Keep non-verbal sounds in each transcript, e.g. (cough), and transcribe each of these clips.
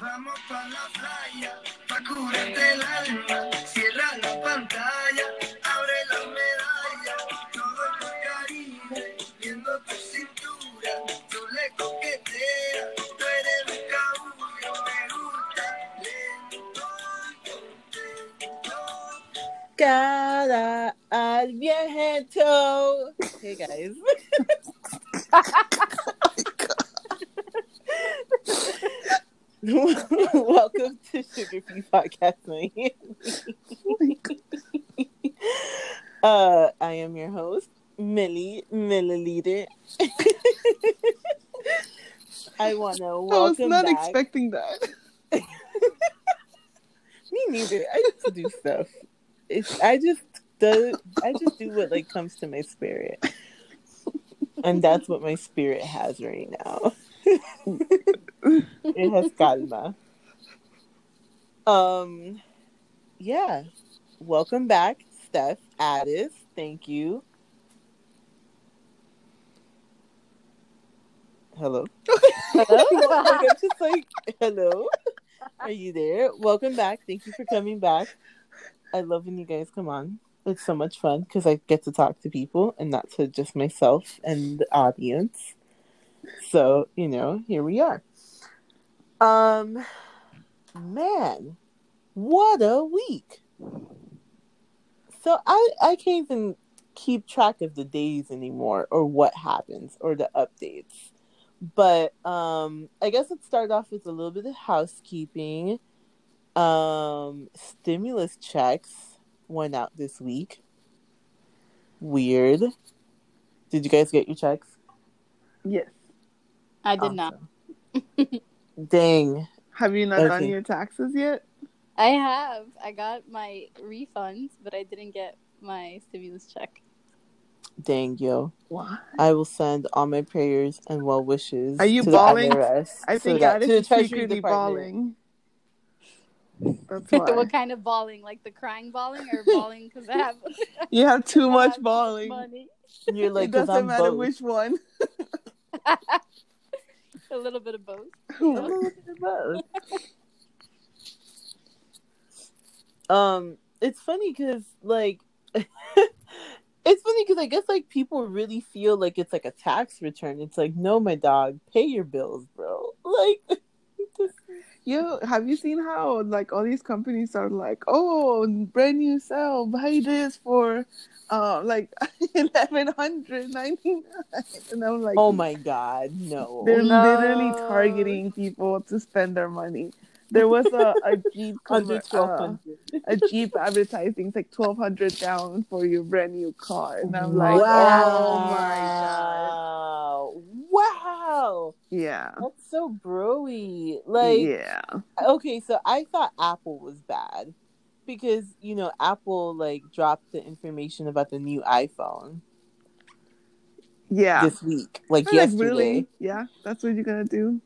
Vamos pa la playa, pa curarte el alma. Cierra la pantalla, abre la medalla. Todo el Caribe, viendo tu cintura. Tú le coqueteas, tú eres mi cabullo. Me gusta lento contento. Cara al viento. Hey guys. (laughs) (laughs) Welcome to Sugar Free Podcast Miami. (laughs) uh, I am your host, Millie Milliliter. (laughs) I want to welcome. I was not back. expecting that. Me neither. I just do stuff. It's, I just do. I just do what like comes to my spirit, and that's what my spirit has right now. It has calma. Um, yeah. Welcome back, Steph Addis. Thank you. Hello. Hello. (laughs) I'm just like, hello. Are you there? Welcome back. Thank you for coming back. I love when you guys come on. It's so much fun because I get to talk to people and not to just myself and the audience. So, you know, here we are. Um man, what a week. So I I can't even keep track of the days anymore or what happens or the updates. But um I guess let's start off with a little bit of housekeeping. Um stimulus checks went out this week. Weird. Did you guys get your checks? Yes. I did not. Dang. Have you not done your taxes yet? I have. I got my refunds, but I didn't get my stimulus check. Dang, yo. Why? I will send all my prayers and well wishes. Are you to bawling? The IRS, I so think that- Addis to the is Treasury secretly Department. bawling. That's (laughs) why. what kind of bawling? Like the crying bawling or bawling because I have (laughs) you have too much have bawling. money? You're (laughs) like, it 'cause doesn't I'm matter both. which one. A little bit of both. (laughs) A little bit of both. (laughs) um, it's funny because like, (laughs) it's funny because I guess like people really feel like it's like a tax return. It's like, no, my dog, pay your bills, bro. Like, Yo, have you seen how like all these companies are like, oh, brand new sale, buy this for, uh, like (laughs) eleven hundred ninety nine, and I'm like, oh my god, no. they're No. literally targeting people to spend their money. There was a, a (laughs) Jeep under uh, a Jeep advertising it's like twelve hundred down for your brand new car, and I'm like, wow. oh my god, Wow. yeah, That's so broy. Like, yeah, okay, so I thought Apple was bad because you know Apple like dropped the information about the new iPhone yeah. this week, like I'm like, yesterday, really? Yeah, that's what you're gonna do?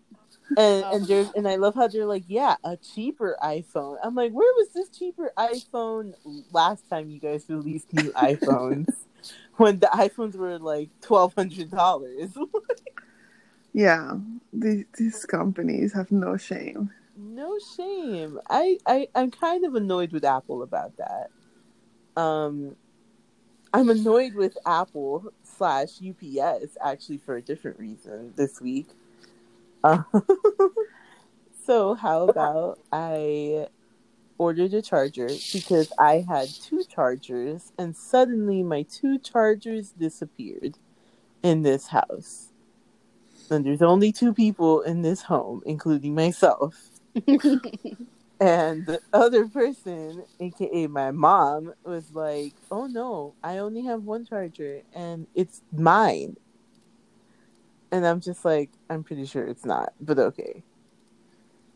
and Oh. and there's and I love how they're like, yeah, a cheaper iPhone. I'm like, where was this cheaper iPhone last time you guys released new (laughs) iPhones? when the iPhones were like twelve hundred dollars. (laughs) Yeah, these these companies have no shame. No shame. I, I I'm kind of annoyed with Apple about that. Um, I'm annoyed with Apple slash UPS actually for a different reason this week. Uh, (laughs) so how about I ordered a charger because I had two chargers and suddenly my two chargers disappeared in this house. And there's only two people in this home, including myself. (laughs) And the other person, aka my mom, was like, "Oh no, I only have one charger, and it's mine." And I'm just like, "I'm pretty sure it's not, but okay."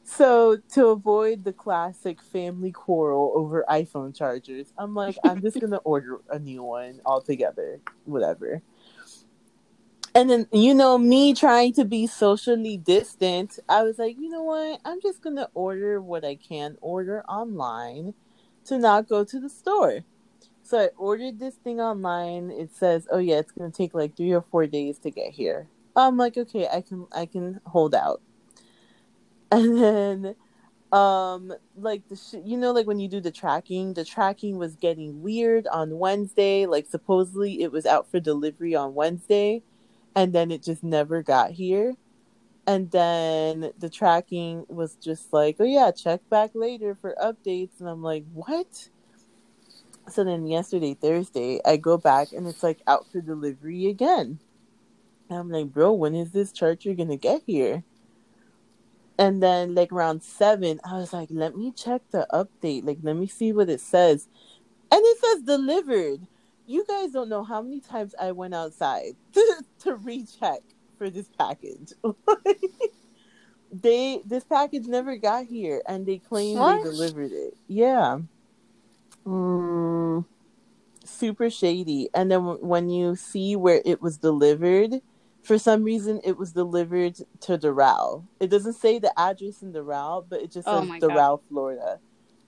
So to avoid the classic family quarrel over iPhone chargers, I'm like, I'm just gonna (laughs) order a new one altogether, whatever. And then, you know, me trying to be socially distant, I was like, you know what? I'm just to order what I can order online to not go to the store. So I ordered this thing online. It says, oh, yeah, it's to take like three or four days to get here. I'm like, okay, I can, I can hold out. (laughs) And then Um, like the sh- you know, like when you do the tracking, the tracking was getting weird on Wednesday. Like supposedly it was out for delivery on Wednesday, and then it just never got here. And then the tracking was just like, oh yeah, check back later for updates. And I'm like, what? So then yesterday, Thursday, I go back and it's like out for delivery again. And I'm like, bro, when is this charger gonna get here? And then like around seven, I was like, let me check the update. Like, let me see what it says. And it says delivered. You guys don't know how many times I went outside (laughs) to, to recheck for this package. (laughs) they this package never got here and they claim What? they delivered it. Yeah. Mm, super shady. And then w- when you see where it was delivered, for some reason it was delivered to Doral. It doesn't say the address in Doral, but it just Oh says God. Doral, Florida.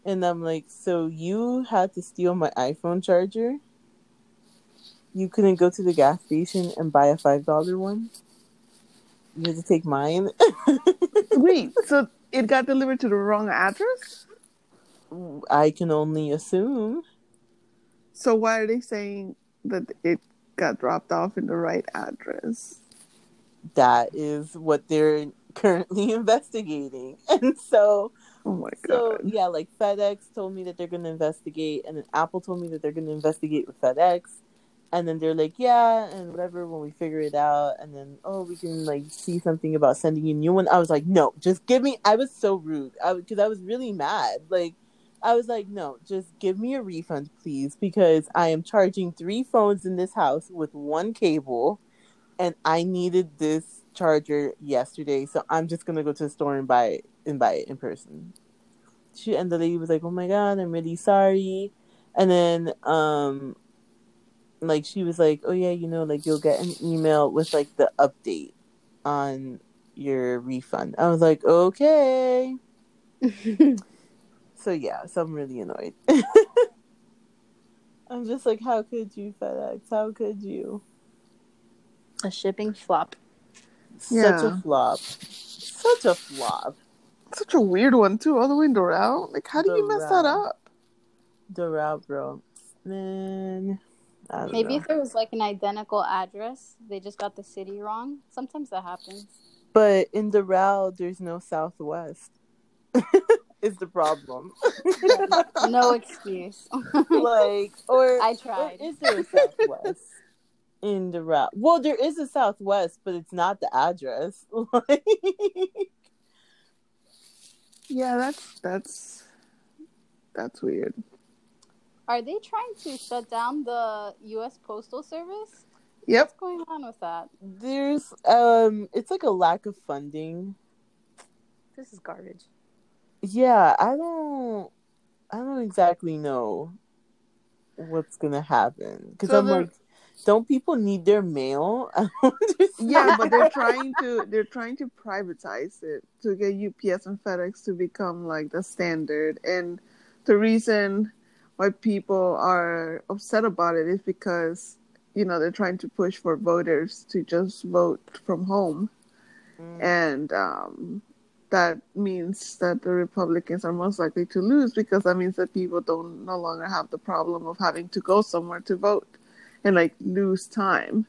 And I'm like, so you had to steal my iPhone charger? You couldn't go to the gas station and buy a five dollar one? You had to take mine? (laughs) wait, so it got delivered to the wrong address? I can only assume. So why are they saying that it got dropped off in the right address? That is what they're currently (laughs) investigating. (laughs) And so Oh my god. So yeah, like FedEx told me that they're gonna investigate, and then Apple told me that they're gonna investigate with FedEx, and then they're like, yeah, and whatever when we figure it out, and then oh, we can like see something about sending you a new one. I was like, no, just give me. I was so rude, I because I was really mad. Like, I was like, no, just give me a refund, please, because I am charging three phones in this house with one cable, and I needed this charger yesterday, so I'm just gonna go to the store and buy it and buy it in person. She and the lady was like, "Oh my god, I'm really sorry," and then um, like she was like, "Oh yeah, you know, like you'll get an email with like the update on your refund." I was like, "Okay." (laughs) So yeah, so I'm really annoyed. (laughs) I'm just like, how could you, FedEx? How could you? A shipping flop. Such Yeah. a flop. Such a flop. Such a weird one too, all the way in Doral. Like how do you mess that Doral. up? Doral, bro. Man. I don't Maybe know. if it was like an identical address, they just got the city wrong. Sometimes that happens. But in Doral, there's no Southwest. (laughs) is the problem. (laughs) No excuse. (laughs) like, or, I or tried. is there a Southwest in Doral? Well, there is a Southwest, but it's not the address. Like, Yeah, that's that's that's weird. Are they trying to shut down the U.S. Postal Service? Yep. What's going on with that? there's um, it's like a lack of funding. This is garbage. Yeah, I don't, I don't exactly know what's gonna happen because So I'm they're- like, don't people need their mail? (laughs) I don't understand. Yeah, but they're trying to they're trying to privatize it to get UPS and FedEx to become like the standard. And the reason why people are upset about it is because you know they're trying to push for voters to just vote from home, Mm. and um, that means that the Republicans are most likely to lose because that means that people don't no longer have the problem of having to go somewhere to vote and like lose time.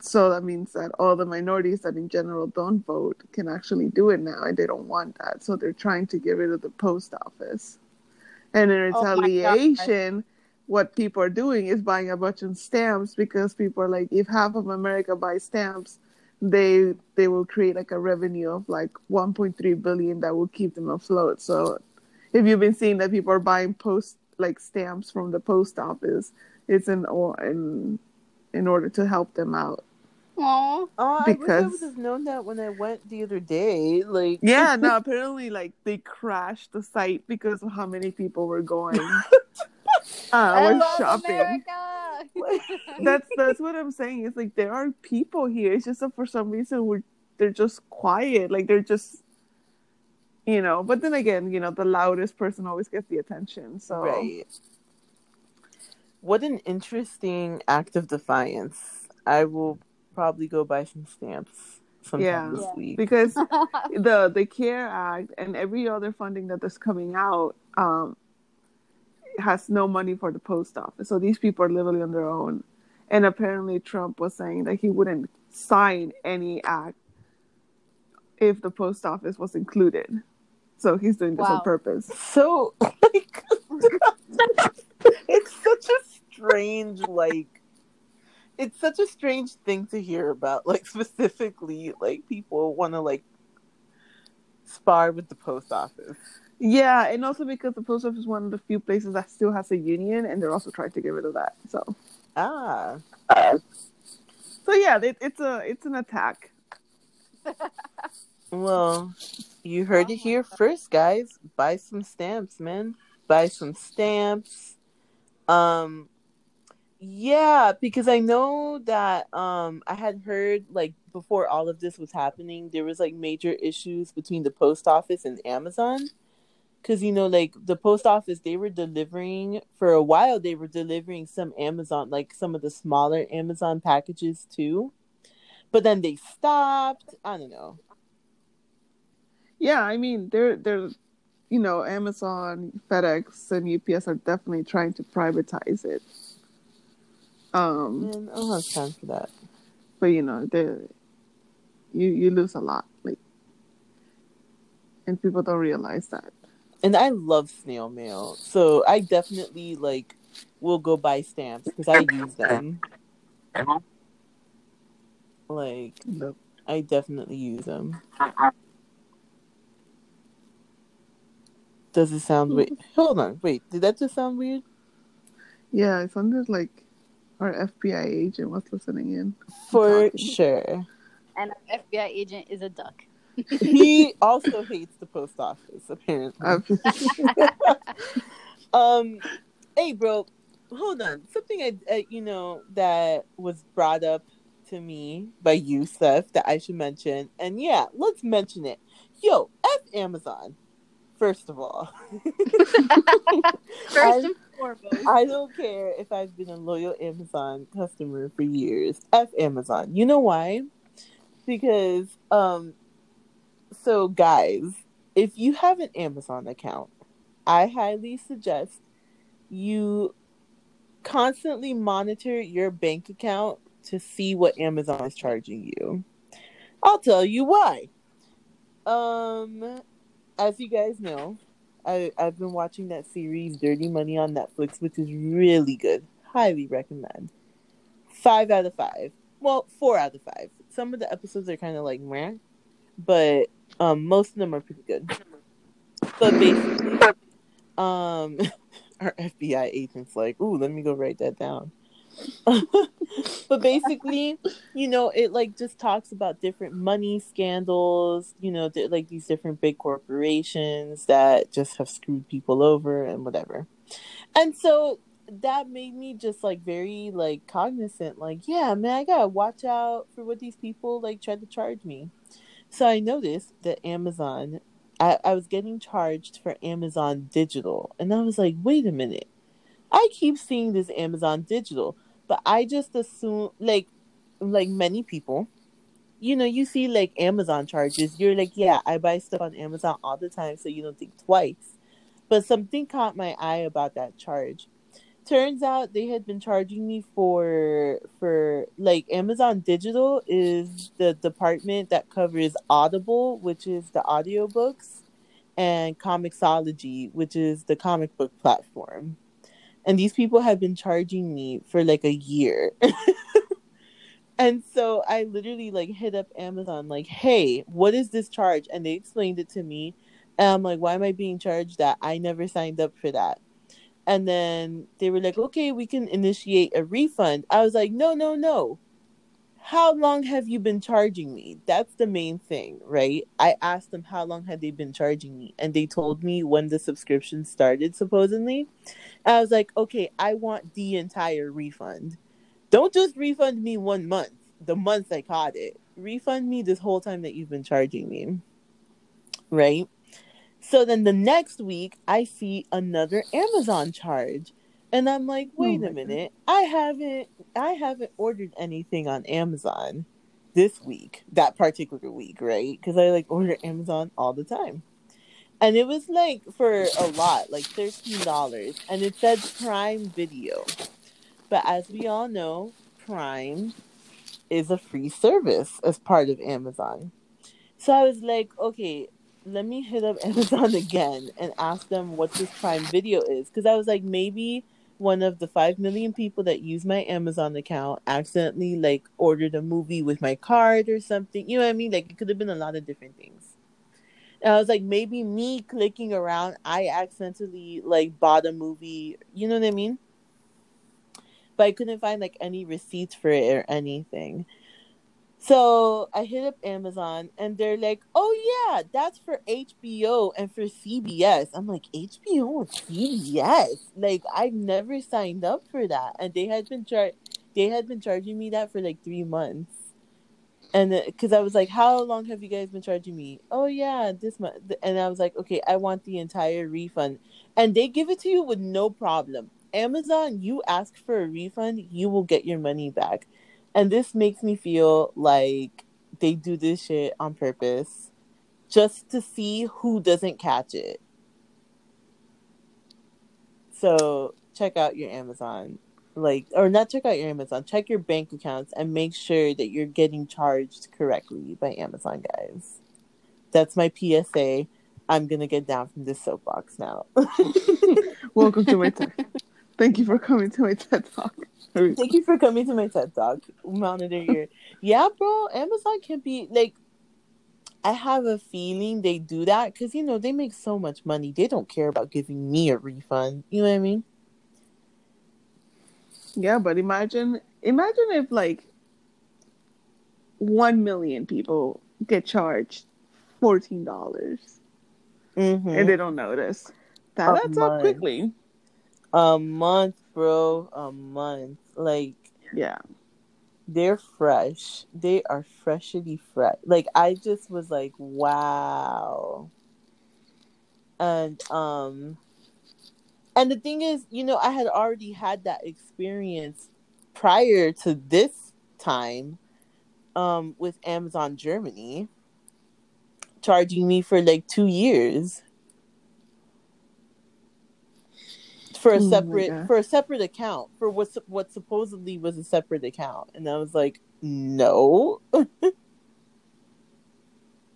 So that means that all the minorities that in general don't vote can actually do it now, and they don't want that. So they're trying to get rid of the post office. And in Oh retaliation, what people are doing is buying a bunch of stamps because people are like, if half of America buys stamps, they they will create like a revenue of like 1.3 billion that will keep them afloat. So if you've been seeing that people are buying post like stamps from the post office, it's in or in in order to help them out. Aww. Oh, I wish I would have known that when I went the other day. Like, Yeah, (laughs) no, apparently like they crashed the site because of how many people were going. (laughs) uh, I was love shopping. That's that's what I'm saying. It's like there are people here. It's just that for some reason we're they're just quiet. Like they're just you know, but then again, you know, the loudest person always gets the attention. So right. What an interesting act of defiance. I will probably go buy some stamps sometime Yeah. this Yeah. week. because (laughs) the the care act and every other funding that is coming out um has no money for the post office so these people are literally on their own and apparently trump was saying that he wouldn't sign any act if the post office was included so he's doing this Wow. on purpose So (laughs) like (laughs) it's such a strange like it's such a strange thing to hear about like (laughs) specifically like people want to like spar with the post office. yeah and also because the post office is one of the few places that still has a union and they're also trying to get rid of that so Ah. so yeah it, it's a it's an attack (laughs) Well, you heard Oh it here God. first, guys. Buy some stamps, man. Buy some stamps. Um yeah, because I know that um I had heard like before all of this was happening, there was like major issues between the post office and Amazon. Cause you know, like the post office, they were delivering for a while. They were delivering some Amazon, like some of the smaller Amazon packages too, but then they stopped. I don't know. Yeah, I mean, they're they're, you know, Amazon, FedEx, and UPS are definitely trying to privatize it. Um, Man, I don't have time for that. but you know, they you you lose a lot, like, and people don't realize that. And I love snail mail, so I definitely like will go buy stamps because I use (laughs) them. Like I definitely use them. Does it sound wait? Hold on, wait. Did that just sound weird? Yeah, it sounded like our FBI agent was listening in. For sure. and our FBI agent is a duck. (laughs) He also hates the post office, apparently. (laughs) Um, hey, bro, hold on. Something I, uh, you know, that was brought up to me by you, Seth, that I should mention. And yeah, let's mention it. Yo, F Amazon, first of all. (laughs) First I- and foremost. I don't care if I've been a loyal Amazon customer for years. F Amazon. You know why? Because, um, so guys, if you have an Amazon account, I highly suggest you constantly monitor your bank account to see what Amazon is charging you. I'll tell you why. Um, as you guys know, I, I've been watching that series Dirty Money on Netflix, which is really good. Highly recommend. Five out of five. Well, four out of five. Some of the episodes are kind of like meh, but um, most of them are pretty good. But basically, um, (laughs) our FBI agent's like, "Ooh, let me go write that down." (laughs) but basically, you know, it like just talks about different money scandals, you know, th- like these different big corporations that just have screwed people over and whatever. And so that made me just like very like cognizant, like, yeah, man, I gotta watch out for what these people like try to charge me. So I noticed that Amazon, I, I was getting charged for Amazon Digital, and I was like, wait a minute. I keep seeing this Amazon Digital, but I just assume like like many people, you know, you see like Amazon charges, you're like, yeah, I buy stuff on Amazon all the time, so you don't think twice. But something caught my eye about that charge. Turns out they had been charging me for for like Amazon Digital is the department that covers Audible, which is the audiobooks, and Comixology, which is the comic book platform. And these people have been charging me for like a year. (laughs) and so I literally like hit up Amazon like, "Hey, what is this charge?" And they explained it to me. And I'm like, "Why am I being charged that? I never signed up for that." And then they were like, "Okay, we can initiate a refund." I was like, "No, no, no. How long have you been charging me? That's the main thing, right?" I asked them how long had they been charging me, and they told me when the subscription started supposedly. I was like, "Okay, I want the entire refund. Don't just refund me one month, the month I caught it. Refund me this whole time that you've been charging me." Right? So then the next week, I see another Amazon charge, and I'm like, Oh "Wait my a minute! I haven't, I haven't ordered anything on Amazon this week, that particular week, right? Because I like order Amazon all the time. And it was like for a lot, like $13. And it said Prime Video. But as we all know, Prime is a free service as part of Amazon. So I was like, okay, let me hit up (laughs) Amazon again and ask them what this Prime Video is. Because I was like, maybe one of the 5 million people that use my Amazon account accidentally like ordered a movie with my card or something. You know what I mean? Like it could have been a lot of different things. And I was like, maybe me clicking around, I accidentally like bought a movie. You know what I mean? But I couldn't find like any receipts for it or anything. So I hit up Amazon and they're like, oh yeah, that's for HBO and for CBS. I'm like, HBO and CBS? Like I've never signed up for that. And they had been char- they had been charging me that for like three months. And because I was like, how long have you guys been charging me? Oh yeah, this month. And I was like, okay, I want the entire refund. And they give it to you with no problem. Amazon, you ask for a refund, you will get your money back. And this makes me feel like they do this shit on purpose just to see who doesn't catch it. So check out your Amazon. Like, or not check out your Amazon, check your bank accounts and make sure that you're getting charged correctly by Amazon, guys. That's my PSA. I'm to get down from this soapbox now. (laughs) Welcome to my TED. Thank you for coming to my TED Talk. Thank you for coming to my TED Talk. Monitor your. yeah, bro. Amazon can be like. I have a feeling they do that because you know they make so much money. They don't care about giving me a refund. You know what I mean? Yeah, but imagine, imagine if like one million people get charged fourteen dollars Mm-hmm. and they don't notice. That A adds up quickly. A month, bro. A month. Like Yeah. they're fresh. They are freshly fresh. Like I just was like, wow. And um and the thing is, you know, I had already had that experience prior to this time um with Amazon Germany charging me for like 2 years. For a Oh separate God. for a separate account for what what supposedly was a separate account. And I was like no (laughs)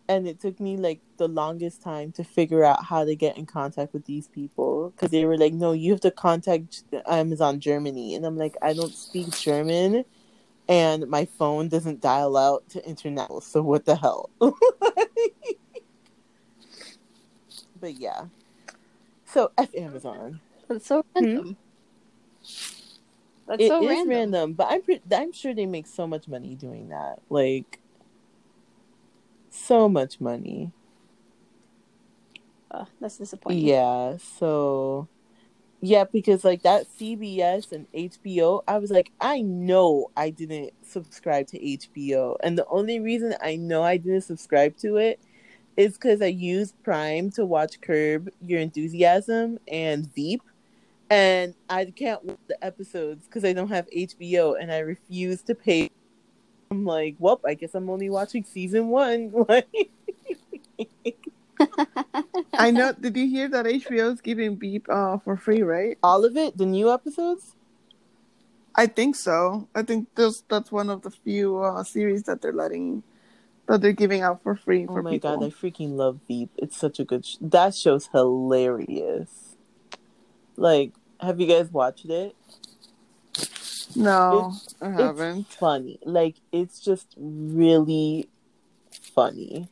and it took me like the longest time to figure out how to get in contact with these people. Because they were like no you have to contact Amazon Germany. And I'm like I don't speak German and my phone doesn't dial out to internet. So what the hell? (laughs) But yeah. So F Amazon. That's so random. Hmm. That's It is so random. random, but I'm pre- I'm sure they make so much money doing that. Like so much money. That's disappointing. Yeah, so yeah, because like that CBS and HBO, I was like, I know I didn't subscribe to HBO, and the only reason I know I didn't subscribe to it is because I used Prime to watch Curb Your Enthusiasm and Veep, and I can't watch the episodes because I don't have HBO, and I refuse to pay. I'm like, well, I guess I'm only watching season one. (laughs) Like, I know. Did you hear that HBO is giving Veep uh, for free, right? all of it, the new episodes. I think so. I think this, that's one of the few uh, series that they're letting that they're giving out for free Oh for my people. god, I freaking love Veep! It's such a good. Sh- that show's hilarious. Like, have you guys watched it? No, I It's haven't. funny. Like, it's just really funny.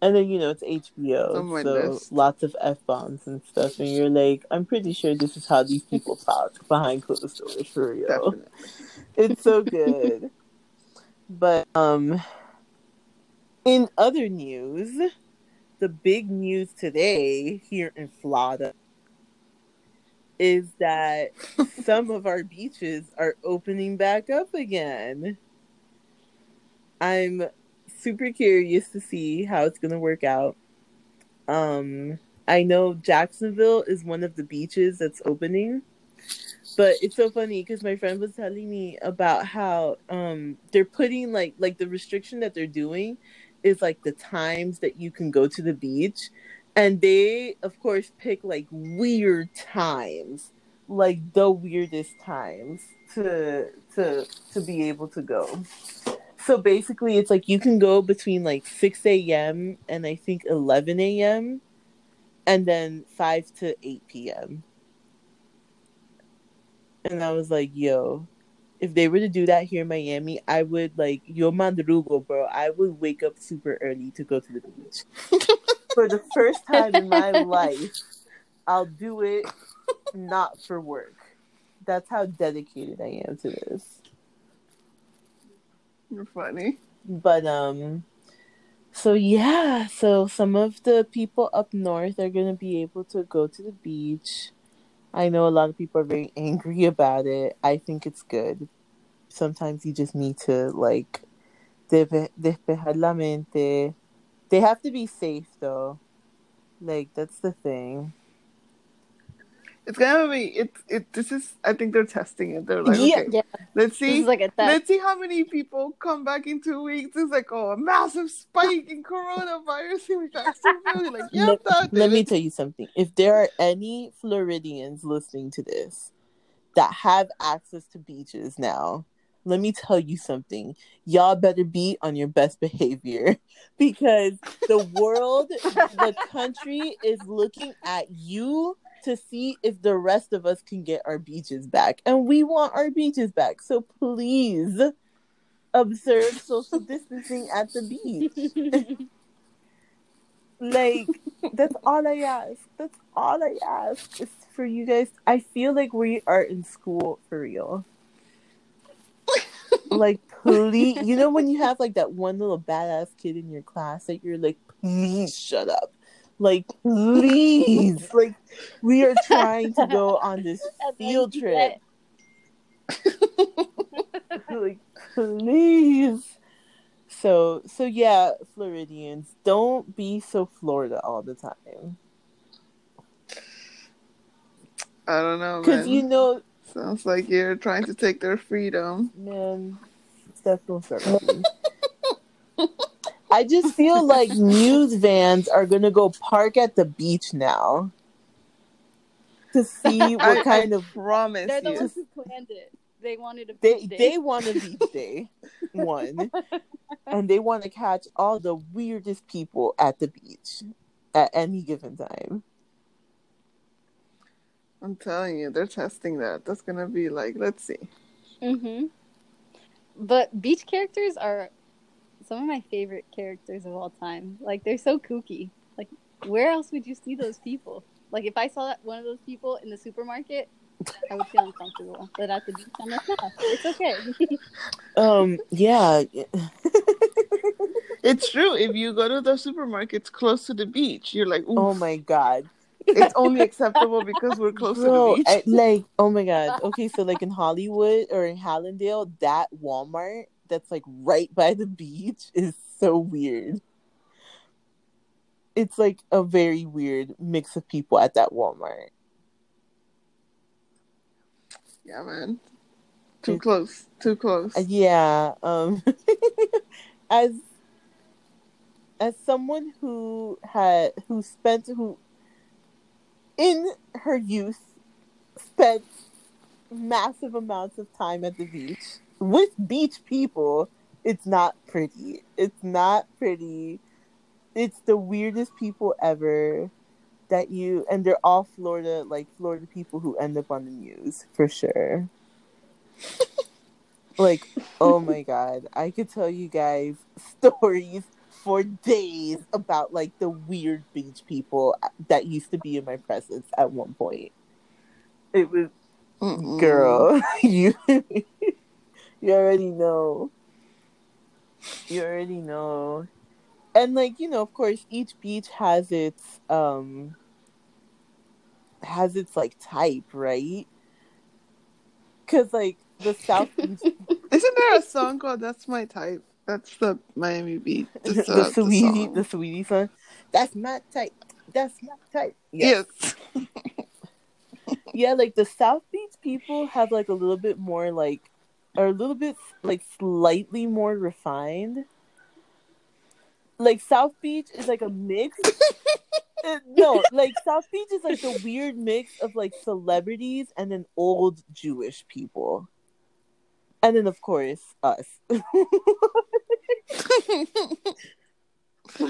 And then you know it's HBO, on so list. lots of f bombs and stuff. And you're like, I'm pretty sure this is how these people (laughs) talk behind closed doors for real. Definitely. It's so good. (laughs) but um in other news, the big news today here in Florida is that some of our beaches are opening back up again. I'm super curious to see how it's going to work out. Um I know Jacksonville is one of the beaches that's opening. But it's so funny because my friend was telling me about how um they're putting like like the restriction that they're doing is like the times that you can go to the beach and they of course pick like weird times like the weirdest times to to to be able to go. So basically it's like you can go between like 6 a.m and i think 11 a.m and then 5 to 8 p.m and i was like yo if they were to do that here in miami i would like yo mandrugo bro. I would wake up super early to go to the beach (laughs) for the first time in my (laughs) life, I'll do it not for work. That's how dedicated I am to this. You're funny. But um so yeah, so some of the people up north are going to be able to go to the beach. I know a lot of people are very angry about it. I think it's good. Sometimes you just need to like despejar la mente. They have to be safe though. Like that's the thing. It's gonna be it. It. This is. I think they're testing it. They're like, Yeah. okay, Yeah, let's see. like. Let's see how many people come back in two weeks. It's like, oh, a massive spike in coronavirus (laughs) in Jacksonville. Like, yeah, let, that let me tell you something. If there are any Floridians listening to this that have access to beaches now, let me tell you something. Y'all better be on your best behavior (laughs) because the world, the (laughs) country is looking at you to see if the rest of us can get our beaches back. And we want our beaches back. So please observe social distancing at the beach. (laughs) Like that's all I ask. That's all I ask is for you guys. I feel like we are in school for real. Like please, you know when you have like that one little badass kid in your class that you're like, please shut up. Like please, (laughs) like we are trying to go on this (laughs) field trip. (laughs) like please. So so yeah, Floridians, don't be so Florida all the time. I don't know, Because you know, Sounds like you're trying to take their freedom. man, Steph don't start with me. I just feel like news vans are gonna go park at the beach now to see (laughs) what I, kind I of promise They're the you. ones who planned it. They wanted a they day. they want a beach day one, and they want to catch all the weirdest people at the beach at any given time. I'm telling you, they're testing that. That's gonna be like, let's see. hmm But beach characters are some of my favorite characters of all time. Like they're so kooky. Like where else would you see those people? Like if I saw that one of those people in the supermarket, I would feel uncomfortable. But at the beach, I'm like, no, it's okay. (laughs) Um, yeah, It's true. If you go to the supermarkets close to the beach, you're like, oh my god. It's (laughs) only acceptable because we're close Bro, to the I- beach. like, oh my god. Okay, so like in Hollywood or in Hallandale, that Walmart that's like right by the beach is so weird. It's like a very weird mix of people at that Walmart. Yeah, man. Too It- close. Too close. Uh, Yeah, um (laughs) as as someone who had who spent who in her youth spent massive amounts of time at the beach with beach people, it's not pretty. It's not pretty. It's the weirdest people ever that you and they're all Florida like Florida people who end up on the news for sure. (laughs) like oh my god i could tell you guys (laughs) stories for days about like the weird beach people that used to be in my presence at one point it was Mm-mm. girl (laughs) you you already know you already know and like you know of course each beach has its um has its like type right because like the south beach (laughs) Isn't there a song called "That's My Type"? That's the Miami Beach. (laughs) the, That's, uh, Saweetie, song. the Saweetie song. That's my type. That's my type. Yeah, Yes. yeah. Like the South Beach people have like a little bit more like, are a little bit like slightly more refined. Like South Beach is like a mix. (laughs) Uh, no, like South Beach is like the weird mix of like celebrities and then old Jewish people. And then of course us. (laughs) but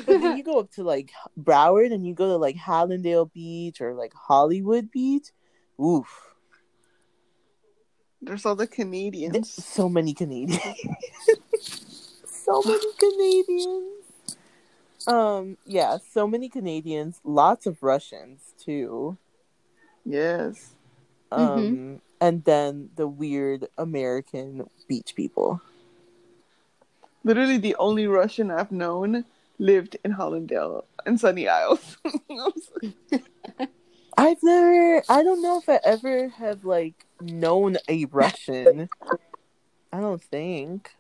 then you go up to like Broward and you go to like Hallandale Beach or like Hollywood Beach. Oof. There's all the There's Canadians. so many Canadians. (laughs) so many Canadians. Um, yeah, so many Canadians, lots of Russians too. Yes. Um, and then the weird American beach people. Literally the only Russian I've known lived in Hallandale and Sunny Isles. (laughs) I've never, I don't know if I ever have like known a Russian. I don't think.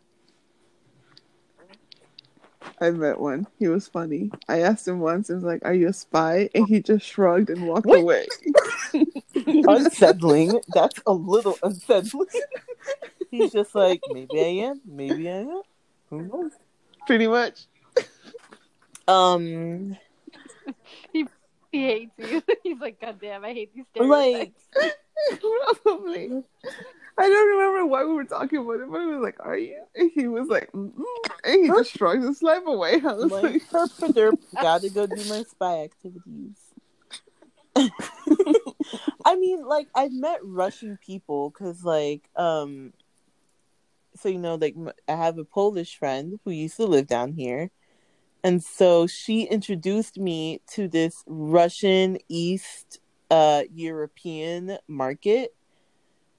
I met one. He was funny. I asked him once, I was like, Are you a spy? And he just shrugged and walked What? away. (laughs) unsettling. That's a little unsettling. He's just like, maybe I am, maybe I am. Who knows? Pretty much. Um, (laughs) He he hates you. (laughs) He's like, God damn, I hate these stereotypes. like, (laughs) Probably. I don't remember why we were talking about it, but it was like, Are you? And he was like, Mm-mm. And he just shrugged and slept away. (laughs) I was like, like, herp (laughs) derp, gotta go do my spy activities. I mean, like, I've met Russian people because, like, um, so you know, like, I have a Polish friend who used to live down here, and so she introduced me to this Russian East uh European market.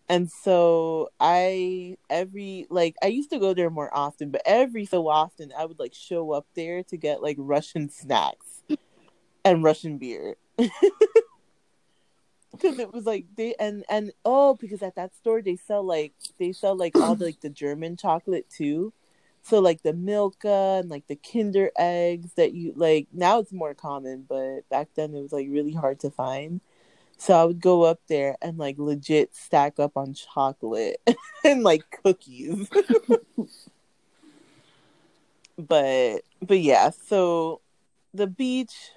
And so I every like I used to go there more often, but every so often I would like show up there to get like Russian snacks and Russian beer. (laughs) Because it was like they and and oh because at that store they sell like they sell like all the, like the German chocolate too. So like the Milka and like the Kinder eggs that you like now it's more common, but back then it was like really hard to find. So I would go up there and like legit stack up on chocolate (laughs) and like cookies. (laughs) but but yeah, so the beach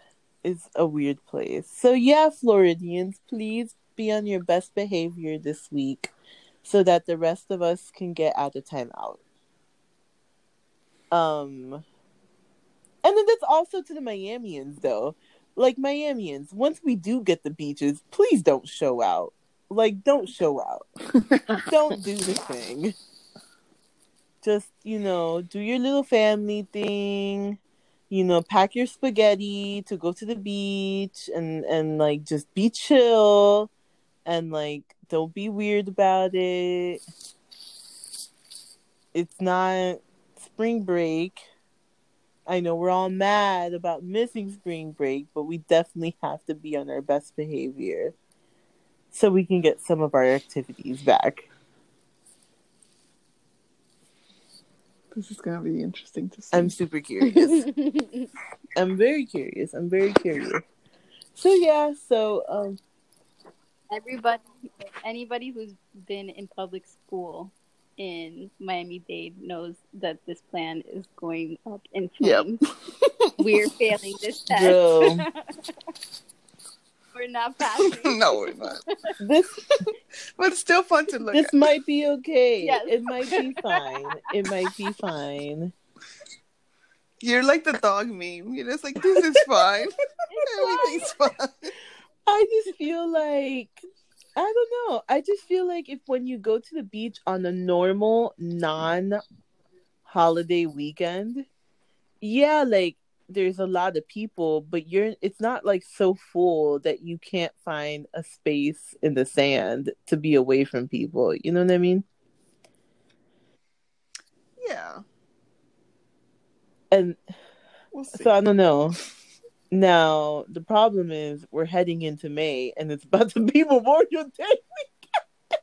is a weird place. So yeah, Floridians, please be on your best behavior this week so that the rest of us can get out of time out. Um and then that's also to the Miamians though. Like Miamians, once we do get the beaches, please don't show out. Like don't show out. (laughs) don't do the thing. Just, you know, do your little family thing. You know, pack your spaghetti to go to the beach and and like just be chill and like don't be weird about it. It's not spring break. I know we're all mad about missing spring break, but we definitely have to be on our best behavior so we can get some of our activities back. This is gonna be interesting to see. I'm super curious. (laughs) I'm very curious. I'm very curious. So yeah, so um Everybody, anybody who's been in public school in Miami Dade knows that this plan is going up in Yep. flames. (laughs) We're failing this test. Bro. (laughs) We're not (laughs) passing. no, we're not. this But it's still fun to look at. this at. might be okay. Yes. It might be fine. It might be fine. You're like the dog meme. You're just like, this is fine. Everything's fine. I just feel like I don't know. I just feel like if when you go to the beach on a normal non holiday weekend, yeah, like there's a lot of people, but you're it's not like so full that you can't find a space in the sand to be away from people. You know what I mean? Yeah. And We'll so I don't know. Now the problem is we're heading into May and it's about to be (laughs) Memorial Day.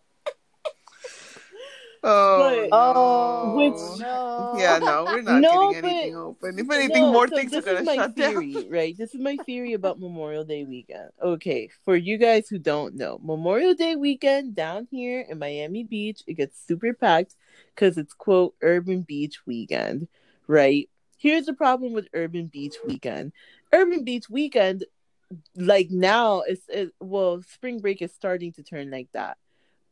Oh, But- Oh, Which- no. yeah, no, we're not No, getting anything but- open. If anything, No, more so things are gonna shut theory, down. (laughs) right? This is my theory about Memorial Day weekend. Okay, for you guys who don't know, Memorial Day weekend down here in Miami Beach, it gets super packed because it's quote urban beach weekend, right? Here's the problem with urban beach weekend. Urban beach weekend, like now, it's it, well, spring break is starting to turn like that.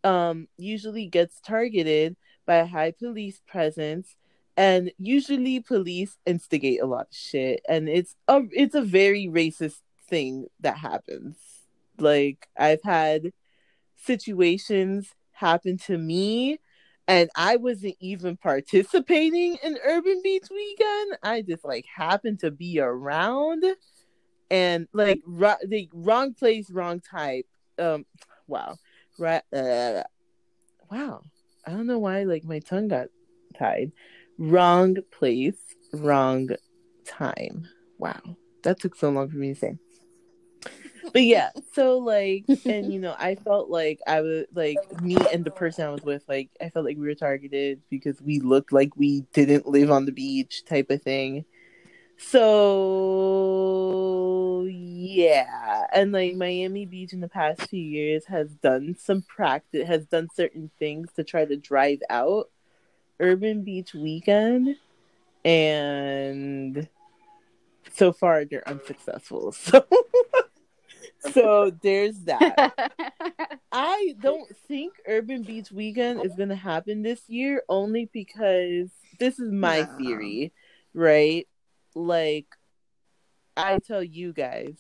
Um, usually gets targeted by high police presence and usually police instigate a lot of shit and it's a it's a very racist thing that happens like i've had situations happen to me and i wasn't even participating in urban beach weekend. I just like happened to be around and like ro- the wrong place wrong type. Um wow. Right uh, wow. I don't know why like my tongue got tied. Wrong place, wrong time. Wow, that took so long for me to say. But yeah, (laughs) so like, and you know, I felt like I was like me and the person I was with, like, I felt like we were targeted because we looked like we didn't live on the beach, type of thing. So yeah, and like Miami Beach in the past few years has done some practice, has done certain things to try to drive out Urban Beach weekend, and so far they're unsuccessful. (laughs) So, so (laughs) there's that. (laughs) I don't think Urban Beach weekend is gonna happen this year, only because this is my No. theory, right? Like, I tell you guys.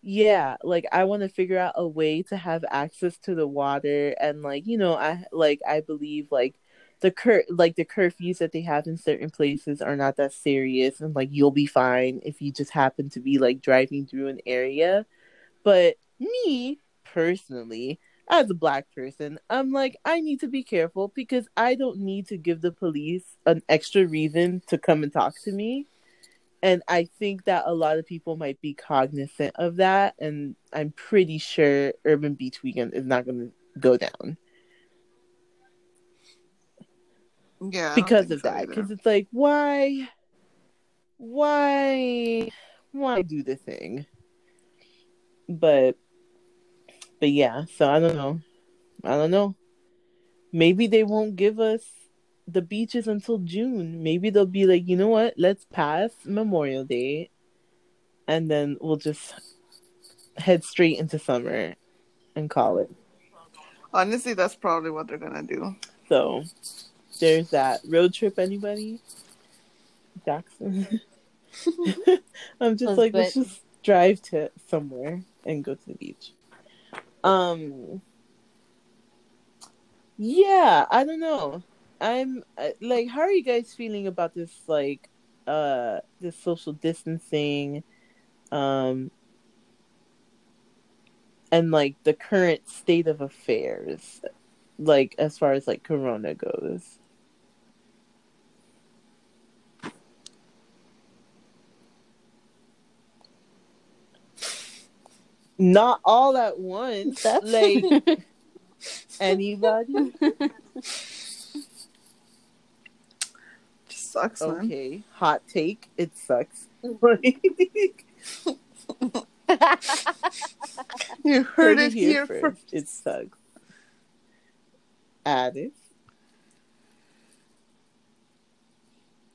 Yeah, like I want to figure out a way to have access to the water and like, you know, I like I believe like the cur like the curfews that they have in certain places are not that serious and like you'll be fine if you just happen to be like driving through an area but me personally as a black person i'm like i need to be careful because i don't need to give the police an extra reason to come and talk to me. And i think that a lot of people might be cognizant of that. And i'm pretty sure urban beach weekend is not going to go down. Yeah, because of so that. because it's like why why why do the thing but but yeah so i don't know i don't know maybe they won't give us the beaches until june maybe they'll be like you know what let's pass memorial day and then we'll just head straight into summer and call it Honestly, that's probably what they're gonna do. So there's that road trip. Anybody? Jackson. (laughs) (laughs) I'm just like let's just drive to somewhere and go to the beach. Um. Yeah, I don't know. I'm uh, like, how are you guys feeling about this? Like, uh, this social distancing, um, and like the current state of affairs like as far as like corona goes not all at once That's- like (laughs) anybody Just sucks, man. okay hot take it sucks (laughs) You heard it here first. first. it sucks added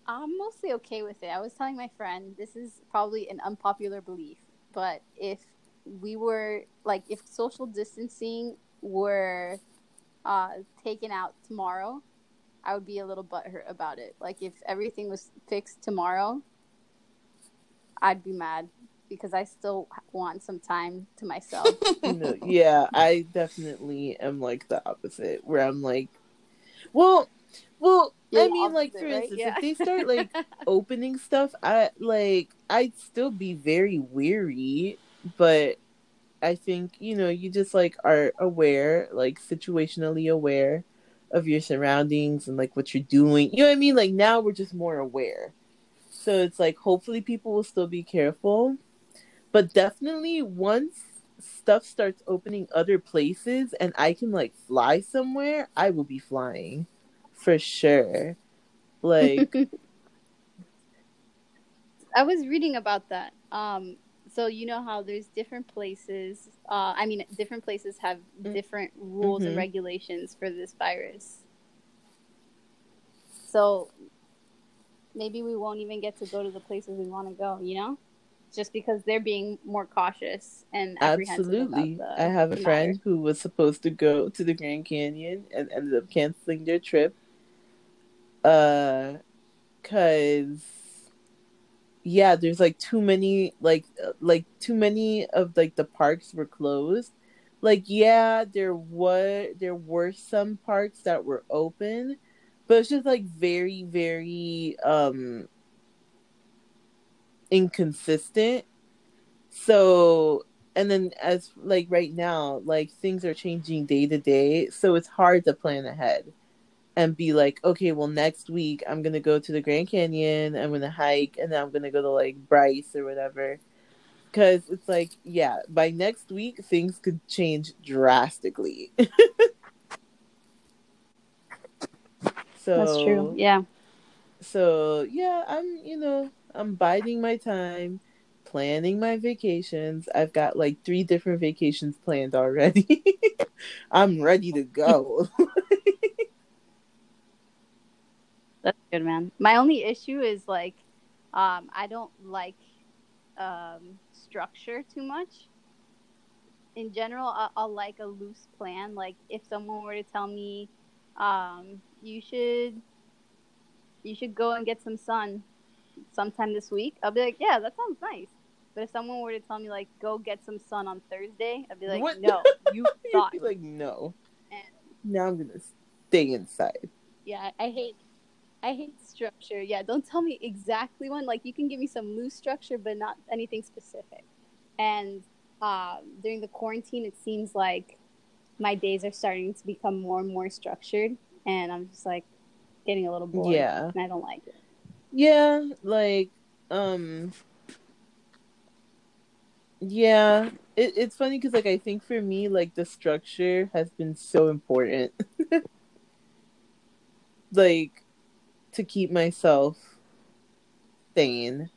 I'm mostly okay with it. I was telling my friend this is probably an unpopular belief, but if we were like if social distancing were uh, taken out tomorrow, I would be a little butthurt about it. Like if everything was fixed tomorrow, I'd be mad because I still want some time to myself. (laughs) no, yeah, I definitely am like the opposite, where I'm like, well, well, You're I mean, like opposite, for right? instance, Yeah. if they start like (laughs) opening stuff, I like I'd still be very weary, but I think you know you just like are aware, like situationally aware of your surroundings and like what you're doing. You know what I mean? Like now we're just more aware, so it's like hopefully people will still be careful, but definitely once stuff starts opening other places and I can like fly somewhere, I will be flying for sure. Like (laughs) I was reading about that. Um, so you know how there's different places. Uh, I mean, different places have different rules and Mhm. regulations for this virus. So maybe we won't even get to go to the places we want to go. You know, just because they're being more cautious and apprehensive Absolutely. I have a the friend who was supposed to go to the Grand Canyon and ended up canceling their trip. Uh, cause yeah, there's like too many like uh, like too many of like the parks were closed. Like yeah, there were there were some parks that were open, but it's just like very very um inconsistent. So and then as like right now, like things are changing day to day, so it's hard to plan ahead and be like, okay, well next week I'm gonna go to the Grand Canyon, I'm gonna hike, and then I'm gonna go to like Bryce or whatever. Cause it's like, yeah, by next week things could change drastically. (laughs) so That's true. Yeah. so yeah, I'm you know I'm biding my time, planning my vacations. I've got like three different vacations planned already. (laughs) I'm ready to go. (laughs) That's good, man. My only issue is like, um, I don't like um, structure too much. In general, I- I'll like a loose plan. Like if someone were to tell me, um, you should, you should go and get some sun sometime this week, I'll be like, yeah, that sounds nice. But if someone were to tell me like, go get some sun on Thursday, I'd be like, What? no, (laughs) you You'd thought. be like, no. And- Now I'm gonna stay inside. Yeah, I hate I hate structure. Yeah, don't tell me exactly one. Like you can give me some loose structure, but not anything specific. And um, during the quarantine, it seems like my days are starting to become more and more structured, and I'm just like getting a little bored. Yeah. and I don't like it. Yeah, like um yeah, it, it's funny because like I think for me like the structure has been so important. (laughs) like to keep myself sane.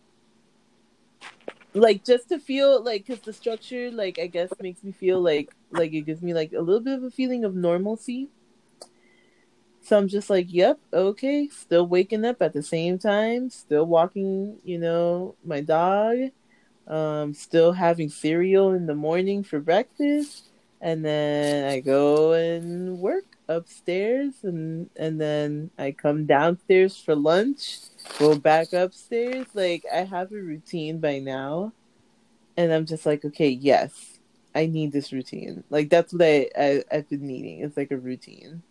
Like just to feel like cuz the structure like I guess makes me feel like like it gives me like a little bit of a feeling of normalcy. So I'm just like, yep, okay, still waking up at the same time, still walking, you know, my dog, um, still having cereal in the morning for breakfast, and then I go and work upstairs, and and then I come downstairs for lunch, go back upstairs. Like I have a routine by now, and I'm just like, okay, yes, I need this routine. Like that's what I, I I've been needing. It's like a routine.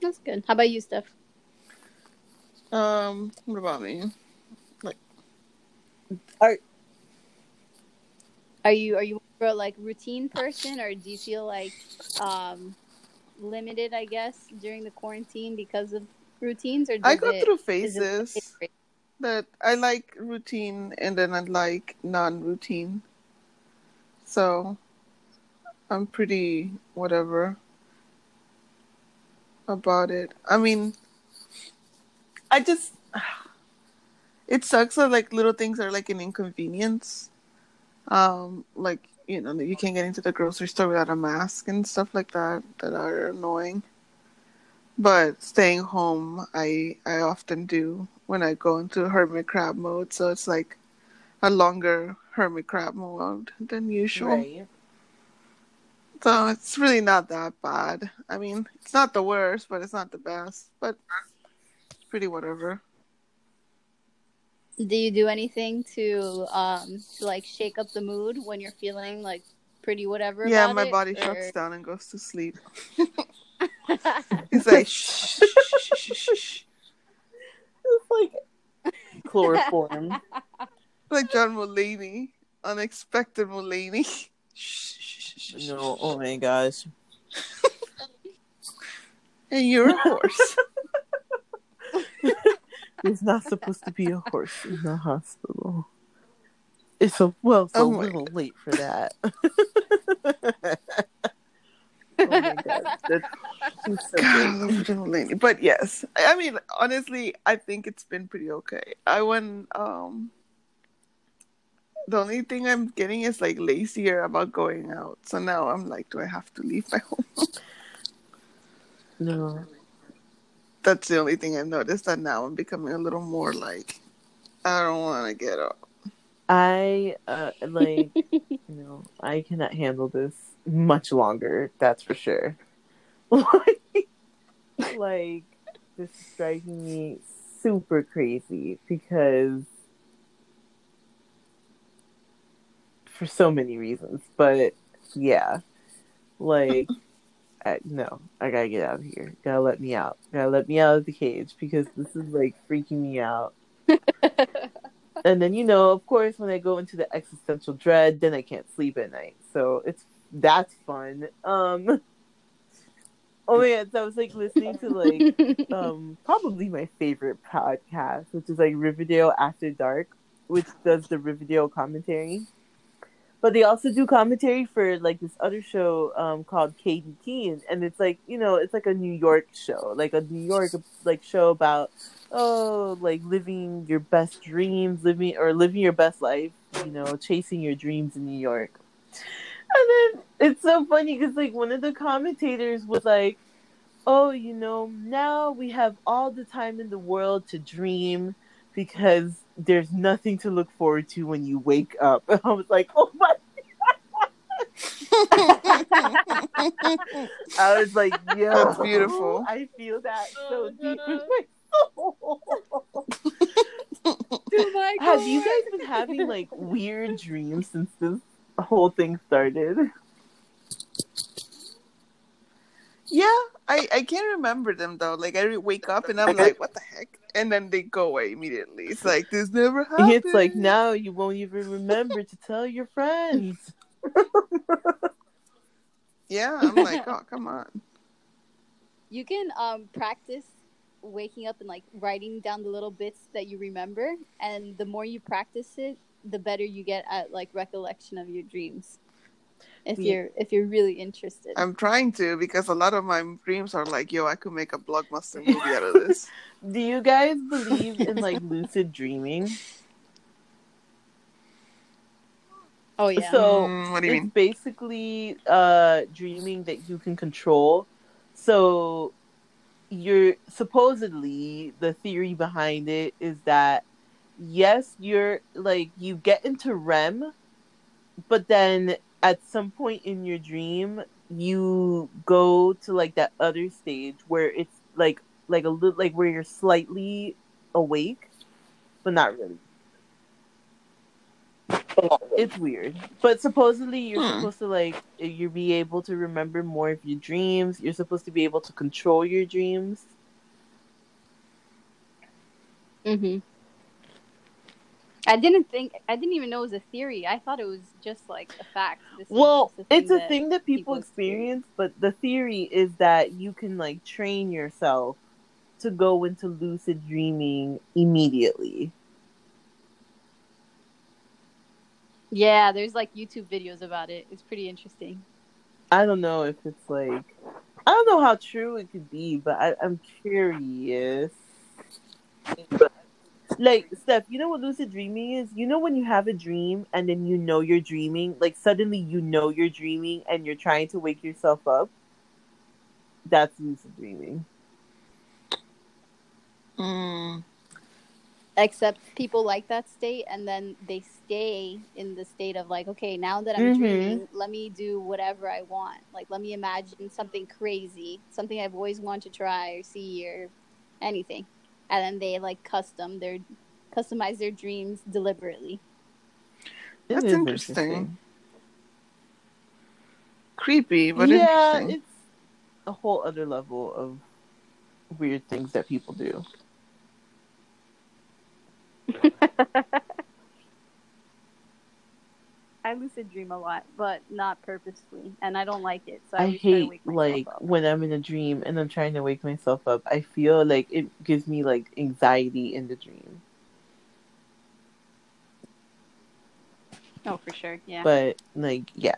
That's good. How about you, Steph? Um, what about me? Like, are are you are you a, like routine person, or do you feel like um, limited? I guess during the quarantine because of routines, or I go it- through phases that I like routine and then I like non-routine. So I'm pretty whatever about it. I mean, I just (sighs) it sucks that like little things are like an inconvenience. Um, like you know, you can't get into the grocery store without a mask and stuff like that that are annoying. But staying home, I I often do when I go into hermit crab mode. So it's like a longer hermit crab mode than usual. Right. So it's really not that bad. I mean, it's not the worst, but it's not the best. But it's pretty whatever. Do you do anything to um to like shake up the mood when you're feeling like pretty whatever? yeah, about my it, body or- shuts down and goes to sleep. (laughs) It's like shh, shh, shh, shh, shh, shh. It's like chloroform. (laughs) like John Mulaney, unexpected Mulaney. (laughs) Shh, shh, shh, shh, shh, no, oh my gosh. And you're a horse. There's not supposed to be a horse in the hospital. It's a well, it's a Oh my little late for that. (laughs) (laughs) oh my God. That's so God, I good. love John Mulaney. But yes, I I mean, honestly, I think it's been pretty okay. I went. Um, the only thing I'm getting is like lazier about going out. So now I'm like, do I have to leave my (laughs) home? No. That's the only thing I've noticed. That now I'm becoming a little more like, I don't want to get up. I uh like (laughs) you know, I cannot handle this much longer, that's for sure. like, (laughs) like this is driving me super crazy because for so many reasons. But yeah. Like (laughs) I, no, I gotta get out of here. Gotta let me out. Gotta let me out of the cage because this is like freaking me out. (laughs) and then you know, of course, when I go into the existential dread, then I can't sleep at night. So it's that's fun. Um. Oh yeah, so I was like listening to like (laughs) um probably my favorite podcast, which is like Riverdale After Dark, which does the Riverdale commentary. But they also do commentary for like this other show um called Katy Keene and, and it's like, you know, it's like a New York show, like a New York like show about oh, like living your best dreams, living or living your best life, you know, chasing your dreams in New York. And then it's so funny because like one of the commentators was like, "Oh, you know, now we have all the time in the world to dream because there's nothing to look forward to when you wake up." And (laughs) I was like, "Oh my!" (laughs) I was like, "Yo, That's beautiful. I feel that so Oh, deep in my soul." (laughs) Oh my Have you guys been having like weird dreams since this whole thing started? Yeah, I I can't remember them though. Like I wake up and I'm like, what the heck? And then they go away immediately. It's like this never happened. (laughs) It's like now you won't even remember to tell your friends. (laughs) Yeah, I'm like, oh come on. You can um practice waking up and like writing down the little bits that you remember, and the more you practice it, the better you get at like recollection of your dreams. If Yeah. you're if you're really interested. I'm trying to because a lot of my dreams are like, yo, I could make a blockbuster movie out of this. (laughs) Do you guys believe in like lucid dreaming? oh yeah. So Mm, what do you it's mean? basically uh dreaming that you can control. So you're supposedly the theory behind it is that yes, you're like you get into REM, but then at some point in your dream you go to like that other stage where it's like like a little like where you're slightly awake, but not really. It's weird, but supposedly you're Hmm. supposed to like you be able to remember more of your dreams. You're supposed to be able to control your dreams. hmm I didn't think I didn't even know it was a theory. I thought it was just like a fact. This Well, just it's a that- thing that people people experience, but the theory is that you can like train yourself to go into lucid dreaming immediately. Yeah, there's like YouTube videos about it. It's pretty interesting. I don't know if it's like I don't know how true it could be, but I, I'm curious. Like Steph, you know what lucid dreaming is? You know when you have a dream and then you know you're dreaming, like suddenly you know you're dreaming and you're trying to wake yourself up. That's lucid dreaming. Mm. Except people like that state and then they stay in the state of like, okay, now that I'm Mhm. dreaming, let me do whatever I want. Like let me imagine something crazy, something I've always wanted to try or see or anything. And then they like custom their customize their dreams deliberately. That's is interesting. Creepy, but yeah, interesting. it's a whole other level of weird things that people do. (laughs) I lucid dream a lot, but not purposefully, and I don't like it. So I, I always try to hate like up. when I'm in a dream and I'm trying to wake myself up. I feel like it gives me like anxiety in the dream. Oh, for sure, yeah. But like, yeah,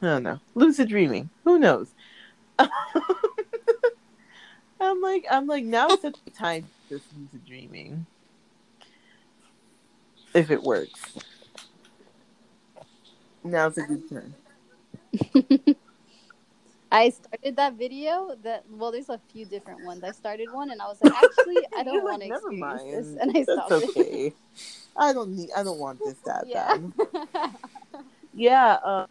I don't know. Lucid dreaming. Who knows? (laughs) I'm like, I'm like, now is the time to just lucid dreaming. If it works. Now's a good time. (laughs) I started that video. That well, there's a few different ones. I started one, and I was like, actually, I don't (laughs) want like, to "Never experience mind. this, and I That's stopped it. okay. I don't need. I don't want this that Yeah. bad. (laughs) Yeah. Um,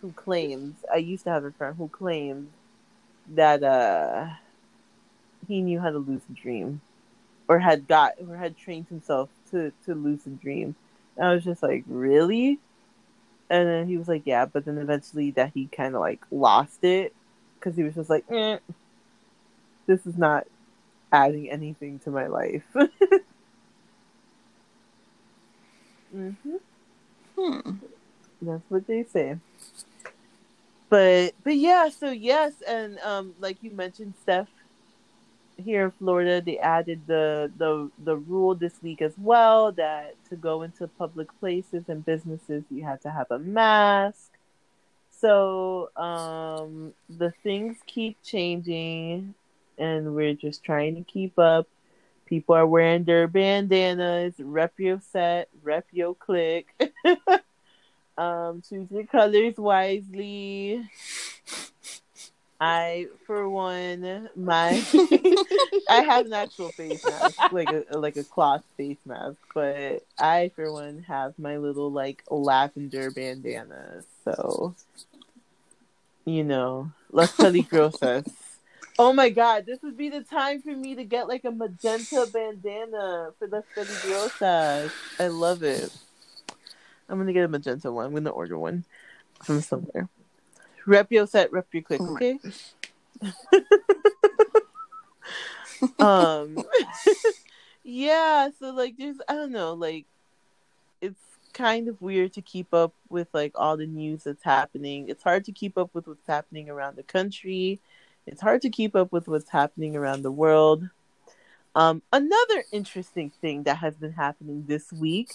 who claims? I used to have a friend who claimed that uh he knew how to lucid dream, or had got or had trained himself to to lucid dream. And I was just like, really? And then he was like, yeah, but then eventually that he kind of like lost it because he was just like, eh, this is not adding anything to my life. (laughs) hmm Hmm. That's what they say. But but yeah, so yes, and um, like you mentioned, Steph, here in Florida, they added the the the rule this week as well that to go into public places and businesses, you have to have a mask. So um, the things keep changing, and we're just trying to keep up. People are wearing their bandanas, rep your set, rep your click. (laughs) um, choose your colors wisely. I, for one, my (laughs) (laughs) I have an actual face mask, like a like a cloth face mask, but I, for one, have my little like lavender bandana. So, you know, las (laughs) peligrosas. Oh my god, this would be the time for me to get like a magenta bandana for the peligrosas. I love it. I'm gonna get a magenta one. I'm gonna order one from somewhere. Rep your set, rep your click, Oh okay? (laughs) um (laughs) yeah so like there's i don't know like it's kind of weird to keep up with like all the news that's happening. It's hard to keep up with what's happening around the country. It's hard to keep up with what's happening around the world um another interesting thing that has been happening this week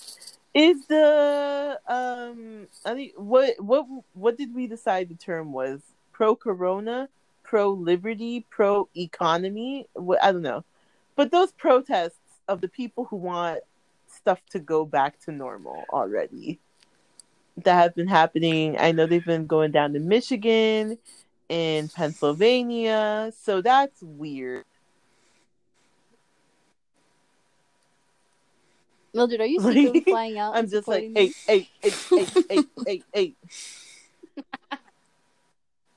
is the um i think what what what did we decide the term was pro corona pro liberty, pro economy. I don't know, but those protests of the people who want stuff to go back to normal already that have been happening. I know they've been going down to Michigan and Pennsylvania, so that's weird. Mildred, are you Like, flying out? I'm just like, supporting hey, them? hey, hey, hey, hey, hey, hey.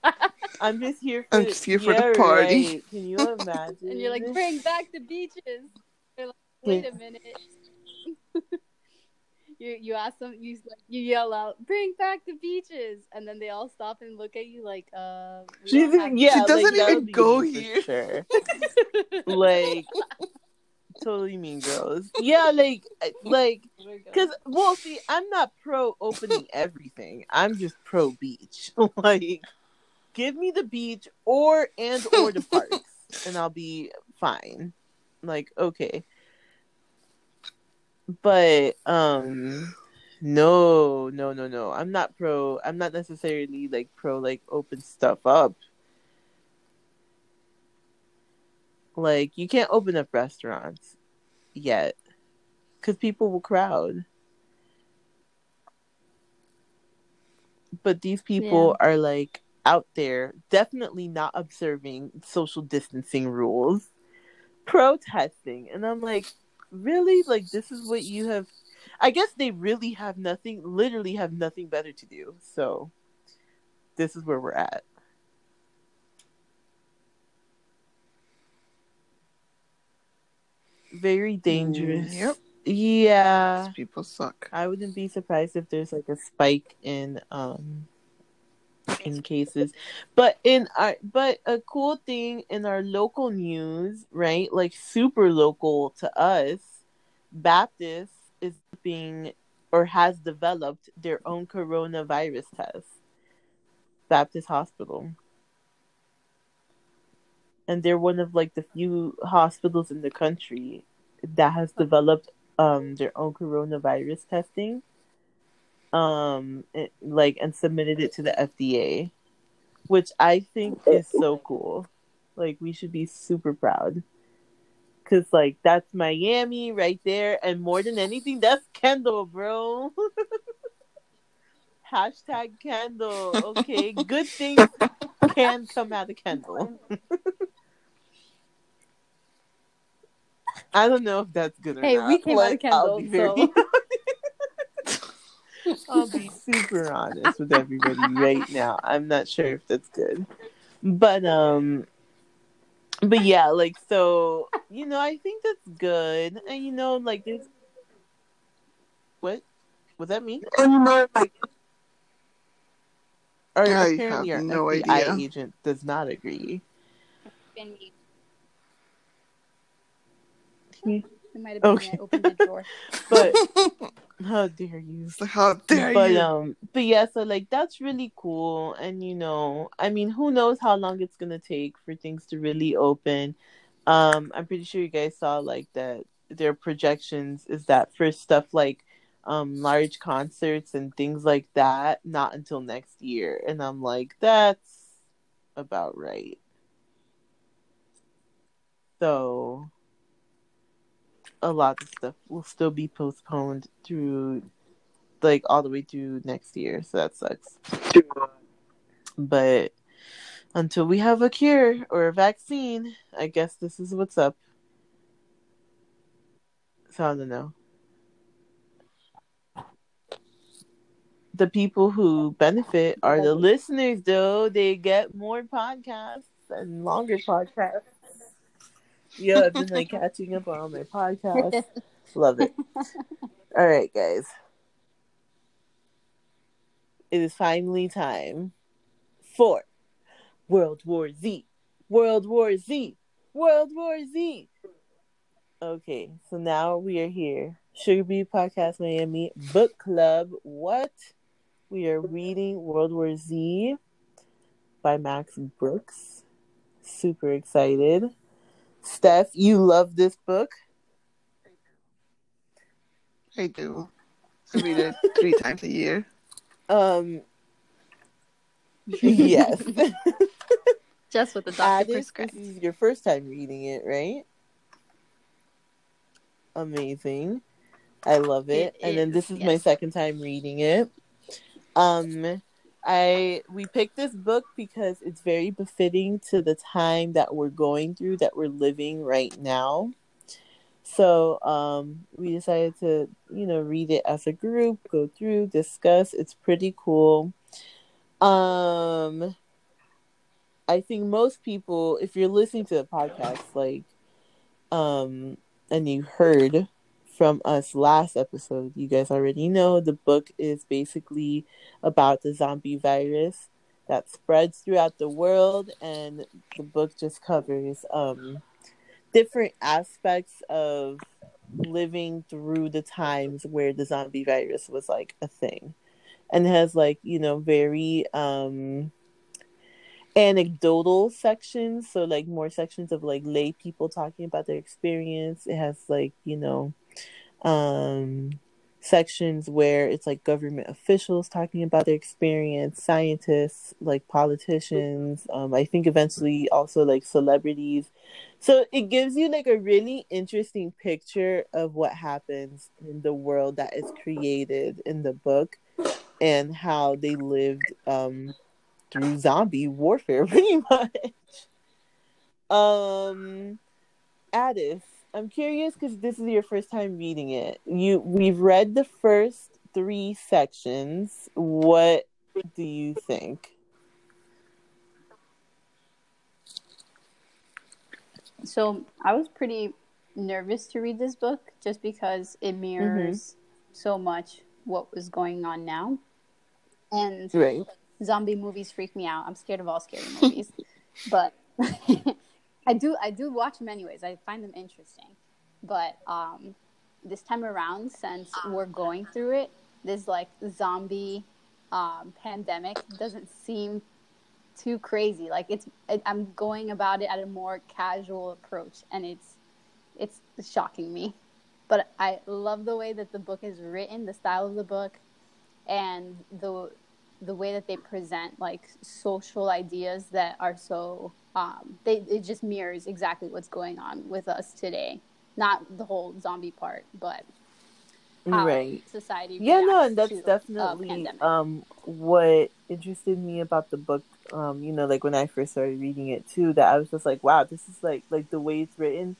(laughs) I'm just here for I'm just here for the party. right. Can you imagine? and you're like, bring back the beaches. They're like, wait a minute. (laughs) you you ask them, you like, you yell out, bring back the beaches, and then they all stop and look at you like, uh, we She's yeah, She doesn't like, even go here. Sure. (laughs) like totally mean girls. Yeah, like like (laughs) because well, see, I'm not pro opening everything. I'm just pro beach. (laughs) like, give me the beach or and or the (laughs) parks, and I'll be fine. Like, okay, but um. No, no, no, no. I'm not pro. I'm not necessarily like pro like open stuff up. Like you can't open up restaurants yet because people will crowd. But these people are like out there, definitely not observing social distancing rules, protesting, and I'm like, really? Like this is what you have? I guess they really have nothing, literally have nothing better to do. So this is where we're at. Very dangerous. Yep. Yeah. These people suck. I wouldn't be surprised if there's like a spike in um in cases. But in our but a cool thing in our local news, right? Like super local to us, Baptist is being or has developed their own coronavirus test. Baptist Hospital. And they're one of like the few hospitals in the country that has developed um their own coronavirus testing um it, like and submitted it to the FDA which I think is so cool Like we should be super proud. Cause like that's Miami right there, and more than anything, that's Kendall, bro. (laughs) Hashtag Kendall. Okay, good things can come out of Kendall. (laughs) I don't know if that's good or Hey, not. we came out of Like, I'll Kendall, be very- (laughs) I'll be super honest with everybody right now. I'm not sure if that's good. But um but yeah, like so you know, I think that's good. And you know, like there's what? Was that me? Oh, you know, like Or I apparently have our no FBI idea. agent does not agree. It might have been Okay. me. Opened the drawer. (laughs) But (laughs) how dare you? It's like, how dare but you? um but yeah so like that's really cool and you know i mean who knows how long it's gonna take for things to really open um i'm pretty sure you guys saw like that their projections is that for stuff like um large concerts and things like that not until next year and i'm like that's about right so a lot of stuff will still be postponed through like all the way through next year, so that sucks. But until we have a cure or a vaccine, I guess this is what's up. So I don't know. The people who benefit are the listeners, though. They get more podcasts and longer podcasts. Yeah, I've been like catching up on all my podcasts. (laughs) Love it. All right, guys. It is finally time for World War Z. World War Z. World War Z. Okay, so now we are here. Sugar Bee Podcast Miami Book Club. What? We are reading World War Z by Max Brooks. Super excited. Steph, you love this book. I do. I read it three (laughs) times a year. Um, (laughs) yes. Just with the doctor Addis, this is your first time reading it, right? Amazing. I love it. It and then this is my second time reading it. Um I we picked this book because it's very befitting to the time that we're going through that we're living right now. So um we decided to, you know, read it as a group, go through, discuss. It's pretty cool. Um I think most people, if you're listening to the podcast, like, um, and you heard from us last episode, you guys already know the book is basically about the zombie virus that spreads throughout the world, and the book just covers um different aspects of living through the times where the zombie virus was like a thing, and has like you know very um anecdotal sections. So like more sections of like lay people talking about their experience. It has like you know um sections where it's like government officials talking about their experience scientists like politicians um i think eventually also like celebrities so it gives you like a really interesting picture of what happens in the world that is created in the book and how they lived um through zombie warfare (laughs) pretty much. Um Addis, I'm curious because this is your first time reading it. You we've read the first three sections. What do you think? So I was pretty nervous to read this book just because it mirrors mm-hmm. so much what was going on now. And Right. zombie movies freak me out. I'm scared of all scary movies. (laughs) but (laughs) I do I do watch them anyways. I find them interesting. But um this time around since we're going through it, this like zombie um, pandemic doesn't seem too crazy. Like it's it, I'm going about it at a more casual approach and it's it's shocking me. But I love the way that the book is written, the style of the book and the the way that they present like social ideas that are so um, they it just mirrors exactly what's going on with us today. Not the whole zombie part, but Right. society. Yeah, no, and that's to definitely pandemic. um what interested me about the book. Um, you know, like when I first started reading it too, that I was just like, wow, this is like like the way it's written.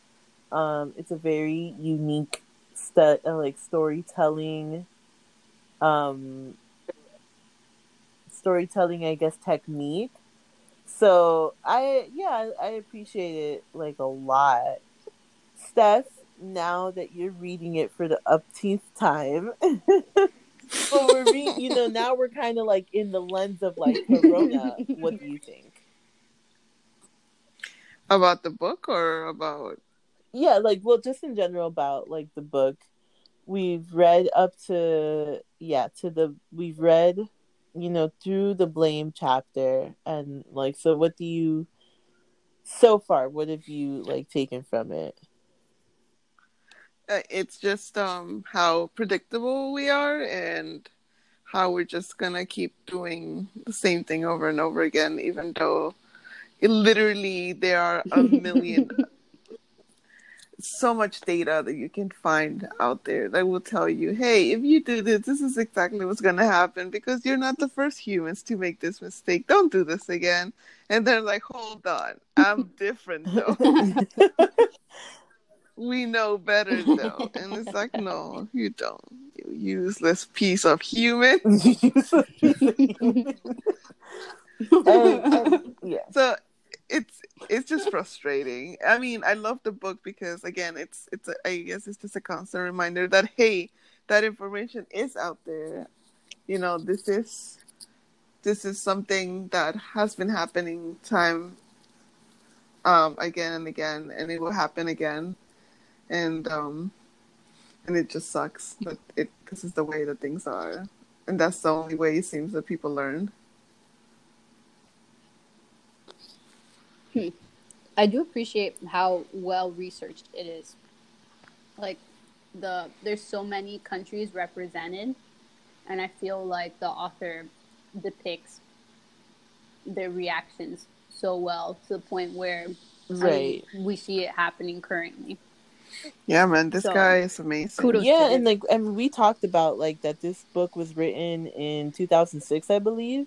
Um, it's a very unique stu- uh, like storytelling, um, storytelling, I guess, technique. So I yeah, I appreciate it like a lot. Steph, now that you're reading it for the upteenth time, (laughs) but we're re- you know (laughs) now we're kind of like in the lens of like Corona. what do you think? About the book or about Yeah, like well, just in general about like the book. We've read up to yeah to the we've read you know through the blame chapter and like so what do you so far what have you like taken from it? uh, it's just um how predictable we are and how we're just gonna keep doing the same thing over and over again even though it literally there are a (laughs) million so much data that you can find out there that will tell you hey if you do this this is exactly what's gonna happen because you're not the first humans to make this mistake. Don't do this again. And they're like hold on. I'm different though. (laughs) We know better though. And it's like no you don't. You useless piece of human. And- (laughs) and- (laughs) um, um, yeah. so it's it's just frustrating. I mean i love the book because again it's it's a, i guess it's just a constant reminder that hey that information is out there. You know this is this is something that has been happening time um again and again and it will happen again. And um and it just sucks that it this is the way that things are. And that's the only way it seems that people learn Hmm. I do appreciate how well researched it is. Like the there's so many countries represented and I feel like the author depicts their reactions so well to the point where I mean, Right. we see it happening currently. yeah man this So, guy is amazing kudos. yeah and like and we talked about like that this book was written in 2006 i believe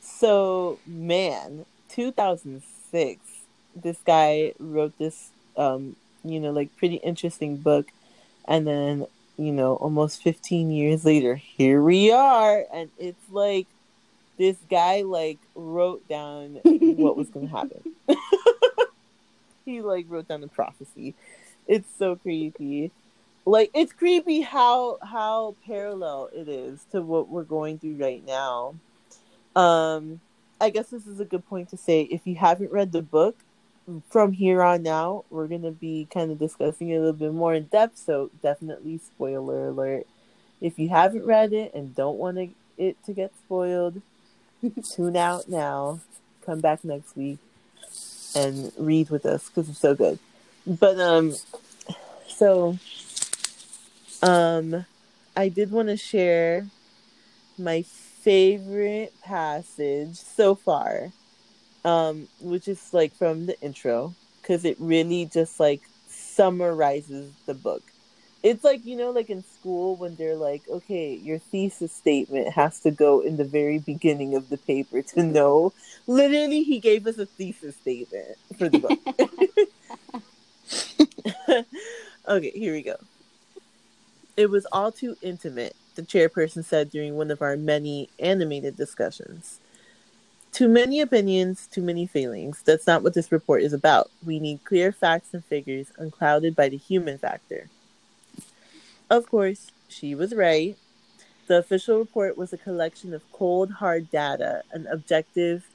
so man 2006 this guy wrote this um you know like pretty interesting book. And then you know almost 15 years later here we are. And it's like this guy like wrote down what was going to happen. (laughs) (laughs) He like wrote down the prophecy. It's so creepy. Like it's creepy how how parallel it is to what we're going through right now. Um i guess this is a good point to say. If you haven't read the book from here on now we're going to be kind of discussing it a little bit more in depth so definitely spoiler alert. If you haven't read it and don't want to, it to get spoiled (laughs) tune out now. Come back next week and read with us because it's so good. But um so um i did want to share my favorite passage so far um which is like from the intro because it really just like summarizes the book. It's like you know like in school when they're like okay your thesis statement has to go in the very beginning of the paper to (laughs) know. Literally he gave us a thesis statement for the book. (laughs) (laughs) Okay, here we go. It was all too intimate, the chairperson said during one of our many animated discussions. Too many opinions, too many feelings. That's not what this report is about. We need clear facts and figures, unclouded by the human factor. Of course, she was right. The official report was a collection of cold, hard data, an objective,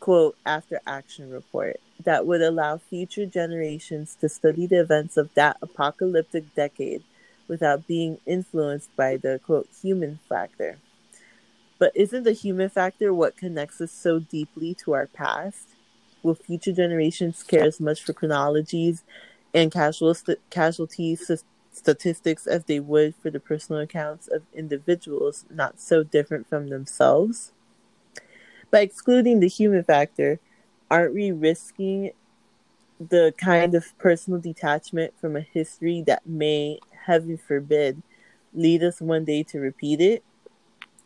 quote, after action report that would allow future generations to study the events of that apocalyptic decade without being influenced by the, quote, human factor. But isn't the human factor what connects us so deeply to our past? Will future generations care as much for chronologies and casual st- casualty st- statistics as they would for the personal accounts of individuals not so different from themselves? By excluding the human factor, aren't we risking the kind of personal detachment from a history that may, heaven forbid, lead us one day to repeat it?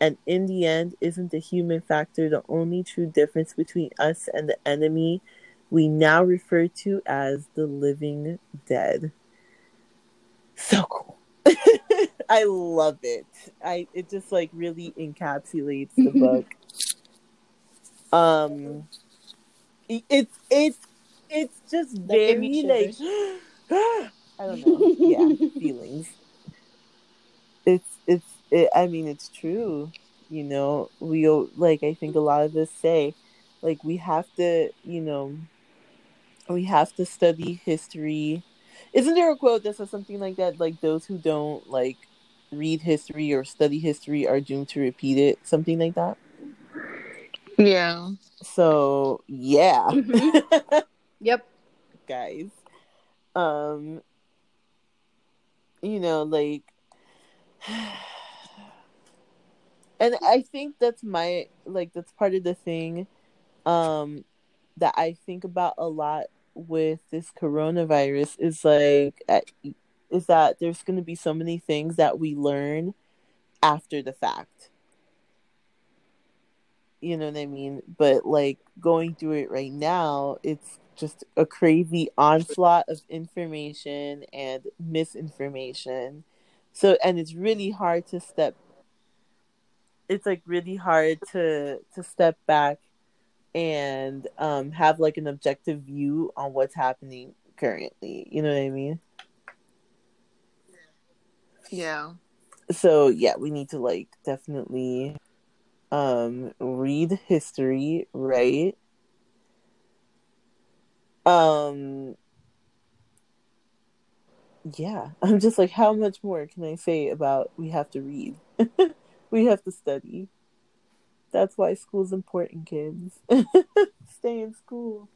And in the end, isn't the human factor the only true difference between us and the enemy we now refer to as the living dead? So cool. (laughs) I love it. I it just like really encapsulates the book. (laughs) um it's it's it's just That very like (gasps) (gasps) (gasps) I don't know. Yeah, (laughs) feelings. It's it's it, I mean it's true. You know, we o- like I think a lot of us say like we have to, you know, we have to study history. Isn't there a quote that says something like that like those who don't like read history or study history are doomed to repeat it, something like that? Yeah. So, yeah. Mhm. (laughs) Yep. guys. Um you know, like and I think that's my like that's part of the thing um that I think about a lot with this coronavirus is like is that there's going to be so many things that we learn after the fact. You know what I mean? But like going through it right now, it's just a crazy onslaught of information and misinformation. So and it's really hard to step it's like really hard to to step back and um have like an objective view on what's happening currently. You know what I mean? Yeah. so yeah we need to like definitely um read history right um yeah (laughs) i'm just like how much more can i say about we have to read (laughs) we have to study that's why school's important kids (laughs) stay in school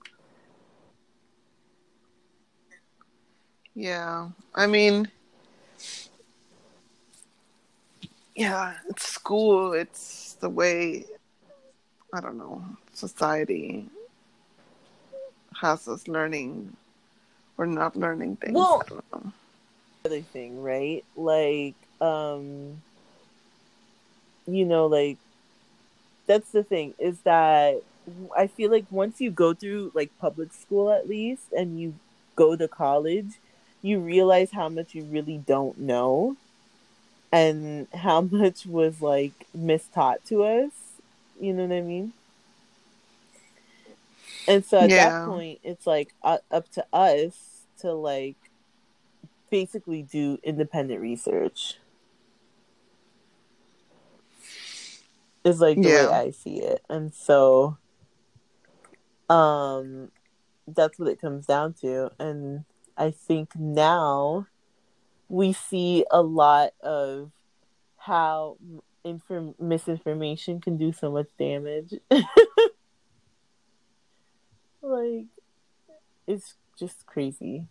Yeah. I mean, yeah, it's school. It's the way, I don't know, society has us learning or not learning things. Well- I don't know. other thing, right? Like, um, you know, like that's the thing is that I feel like once you go through like public school at least and you go to college, you realize how much you really don't know and how (laughs) much was like mistaught to us. You know what I mean? And so at Yeah. that point, it's like uh, up to us to like basically do independent research. Is like the way I see it. And so um that's what it comes down to. And I think now we see a lot of how inform- misinformation can do so much damage. (laughs) like it's just crazy.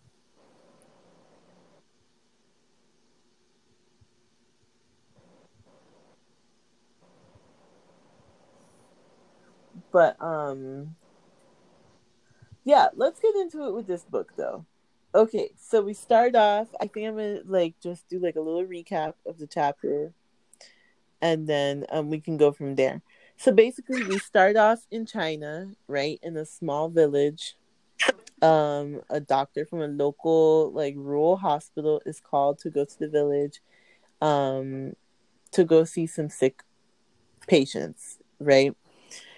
But um yeah, let's get into it with this book though. Okay, so we start off I think I'm gonna like just do like a little recap of the chapter and then um we can go from there. So basically we start off in China, right, in a small village. Um a doctor from a local like rural hospital is called to go to the village um to go see some sick patients, right?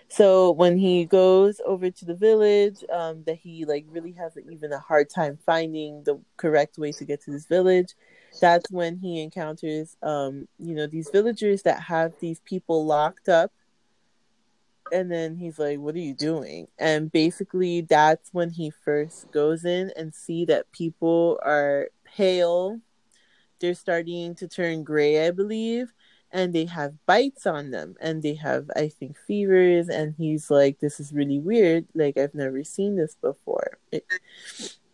So when he goes over to the village, um, that he like really has even a hard time finding the correct way to get to this village. That's when he encounters, um, you know, these villagers that have these people locked up. And then he's like, "What are you doing?" And basically, that's when he first goes in and see that people are pale. They're starting to turn gray, I believe and they have bites on them and they have i think fevers and he's like this is really weird like i've never seen this before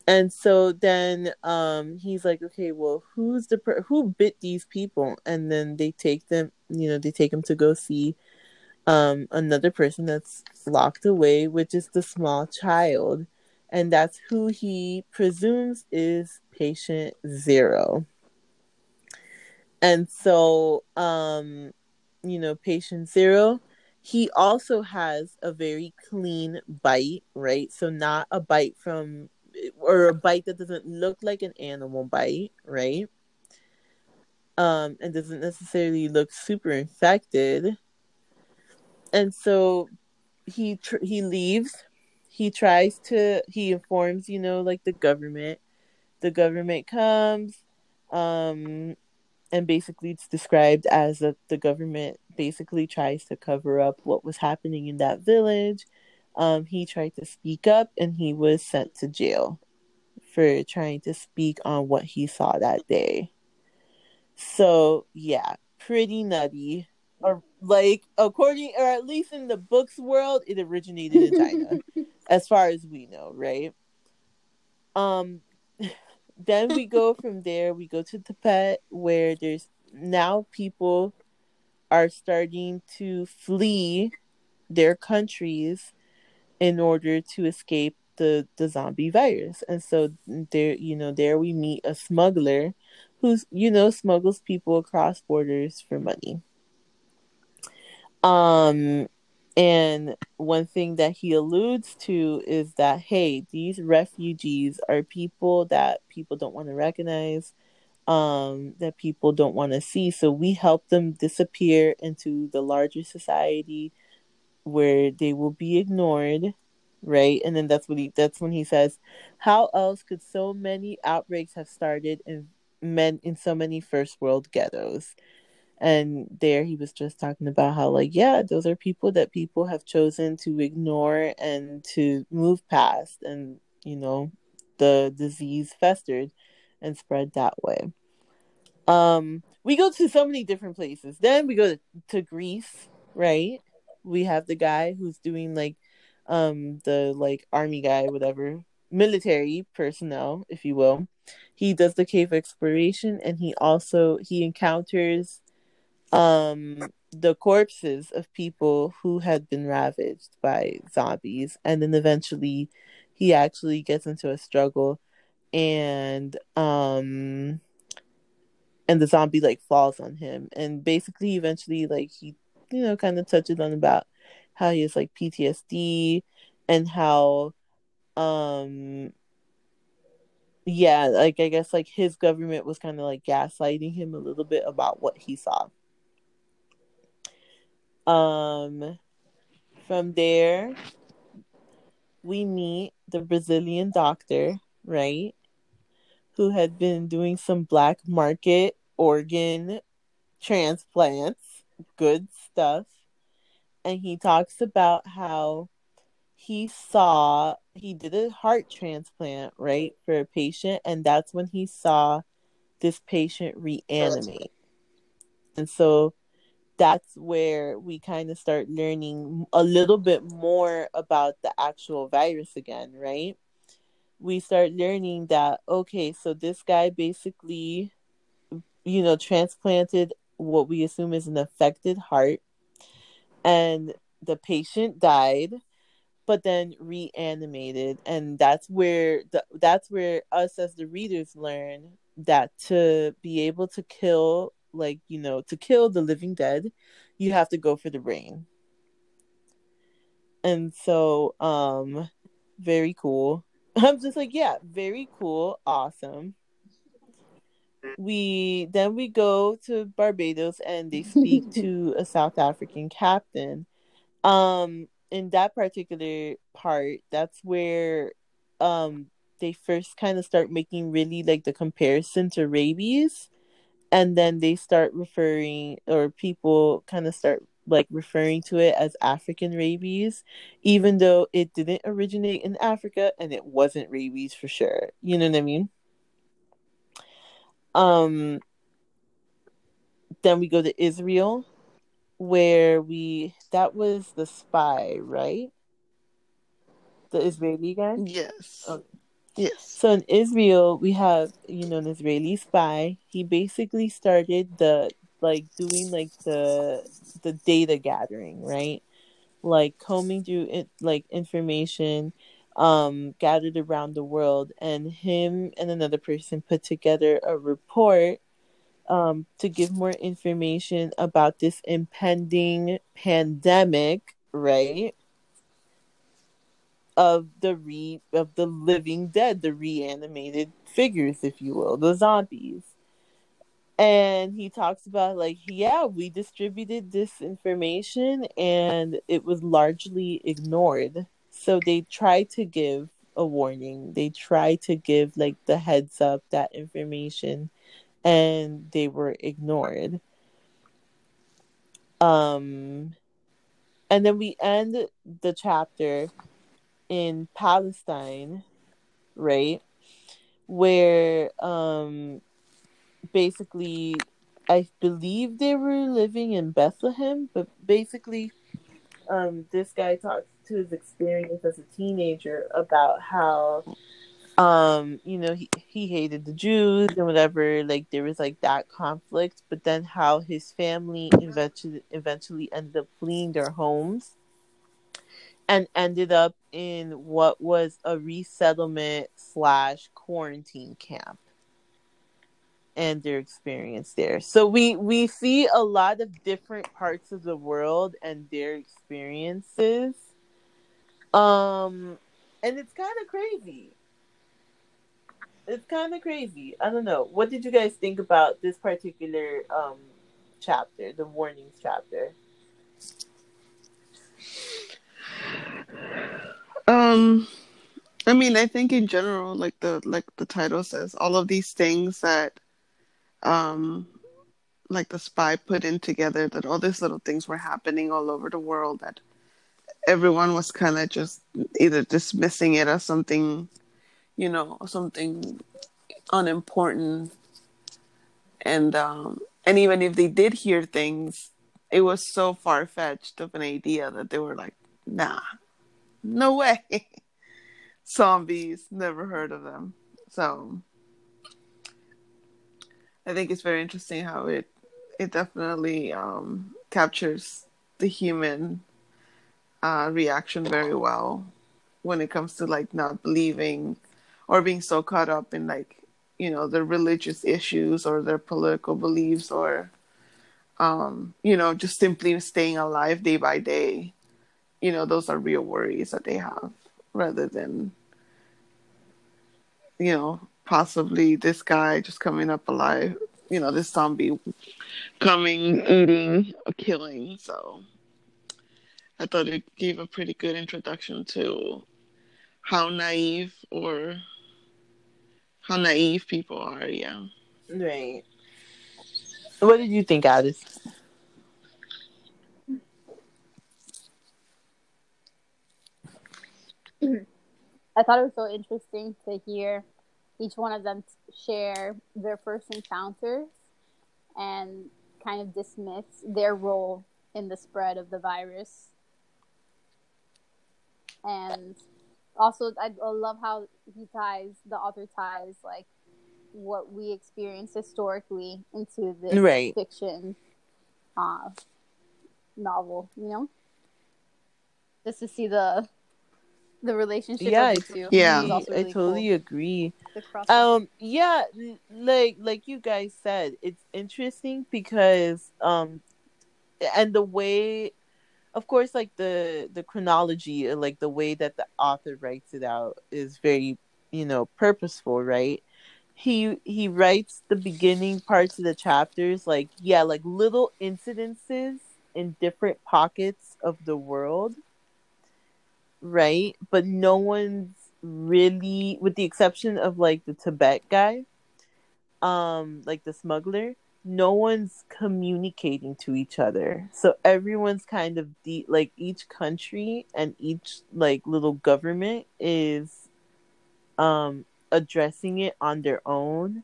and so then um he's like okay well who's the per- who bit these people and then they take them you know they take him to go see um, another person that's locked away, which is the small child. And that's who he presumes is patient zero. And so, um, you know, patient zero, he also has a very clean bite, right? So, not a bite from, or a bite that doesn't look like an animal bite, right? Um, and doesn't necessarily look super infected. And so he tr- he leaves. He tries to he informs, you know, like the government. The government comes um and basically it's described as that the government basically tries to cover up what was happening in that village. Um, he tried to speak up and he was sent to jail for trying to speak on what he saw that day. So, yeah, pretty nutty. Or, like, according, or at least in the books world, it originated in China, (laughs) as far as we know, right? Um, (laughs) then we go (laughs) from there we go to tibet where there's now people are starting to flee their countries in order to escape the the zombie virus and so there you know there we meet a smuggler who's you know smuggles people across borders for money um and one thing that he alludes to is that, hey, these refugees are people that people don't want to recognize, um, that people don't want to see. So we help them disappear into the larger society where they will be ignored, right? And then that's what he that's when he says, How else could so many outbreaks have started in men in so many first world ghettos? And there he was just talking about how like yeah those are people that people have chosen to ignore and to move past and you know the disease festered and spread that way. Um we go to so many different places. Then we go to, to greece right? We have the guy who's doing like um the like army guy whatever military personnel if you will. He does the cave exploration and he also he encounters um the corpses of people who had been ravaged by zombies and then eventually he actually gets into a struggle and um and the zombie like falls on him. And basically eventually like he you know kind of touches on about how he has like PTSD and how um yeah like I guess like his government was kind of like gaslighting him a little bit about what he saw um, from there, we meet the Brazilian doctor, right? Who had been doing some black market organ transplants, good stuff. And he talks about how he saw, he did a heart transplant, right, for a patient. And that's when he saw this patient reanimate. And so that's where we kind of start learning a little bit more about the actual virus again, right? We start learning that, okay, so this guy basically, you know, transplanted what we assume is an affected heart, and the patient died but then reanimated and that's where the, that's where us as the readers learn that to be able to kill like you know to kill the living dead you have to go for the brain and so um very cool. (laughs) I'm just like yeah very cool. Awesome. We then we go to barbados and they speak (laughs) to a south african captain. Um in that particular part that's where um they first kind of start making really like the comparison to rabies and then they start referring or people kind of start like referring to it as African rabies, even though it didn't originate in Africa and it wasn't rabies for sure. You know what I mean? Um then we go to Israel where we that was the spy, right? The Israeli guy? Yes. Okay. Yes. So in Israel, we have, you know, an Israeli spy. He basically started the like doing like the the data gathering, right? Like combing through it, like information um gathered around the world, and him and another person put together a report um to give more information about this impending pandemic, right? Of the re of the living dead, the reanimated figures, if you will, the zombies. And he talks about like yeah we distributed this information and it was largely ignored. So they tried to give a warning. They tried to give like the heads up that information and they were ignored. Um and then we end the chapter in palestine right? Where um basically I believe they were living in Bethlehem, but basically um this guy talks to his experience as a teenager about how um you know he, he hated the Jews and whatever like there was like that conflict but then how his family eventually eventually ended up fleeing their homes and ended up in what was a resettlement slash quarantine camp and their experience there. So we we see a lot of different parts of the world and their experiences. Um and it's kind of crazy. It's kind of crazy. I don't know. What did you guys think about this particular um chapter, the warnings chapter? Um, I mean, I think in general, like the like the title says, all of these things that, um, like the spy put in together, that all these little things were happening all over the world. That everyone was kind of just either dismissing it as something, you know, something unimportant, and um, and even if they did hear things, it was so far fetched of an idea that they were like, nah, (laughs) no way. Zombies, never heard of them. So I think it's very interesting how it it definitely um, captures the human uh, reaction very well when it comes to like not believing or being so caught up in like you know their religious issues or their political beliefs or um, you know just simply staying alive day by day you know those are real worries that they have rather than you know possibly this guy just coming up alive you know this zombie coming eating killing so i thought it gave a pretty good introduction to how naive or how naive people are yeah Right. What did you think, Alice? I thought it was so interesting to hear each one of them share their first encounters and kind of dismiss their role in the spread of the virus. And also, I love how he ties, the author ties, like what we experience historically into this Right. fiction uh, novel, you know? Just to see the the relationship Yeah, of I the two. Yeah. is also I totally cool. agree. Um, yeah, like like you guys said, it's interesting because um, and the way, of course, like the the chronology, uh, like the way that the author writes it out is very, you know, purposeful, right? He he writes the beginning parts of the chapters like yeah, like little incidences in different pockets of the world, right? But no one's really with the exception of like the Tibet guy, um, like the smuggler, no one's communicating to each other. So everyone's kind of de- like each country and each like little government is um addressing it on their own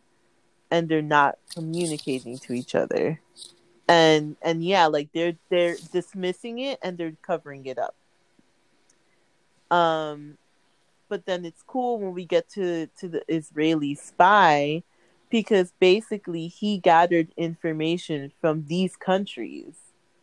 and they're not communicating to each other. And and yeah, like they're they're dismissing it and they're covering it up. Um but then it's cool when we get to to the Israeli spy because basically he gathered information from these countries.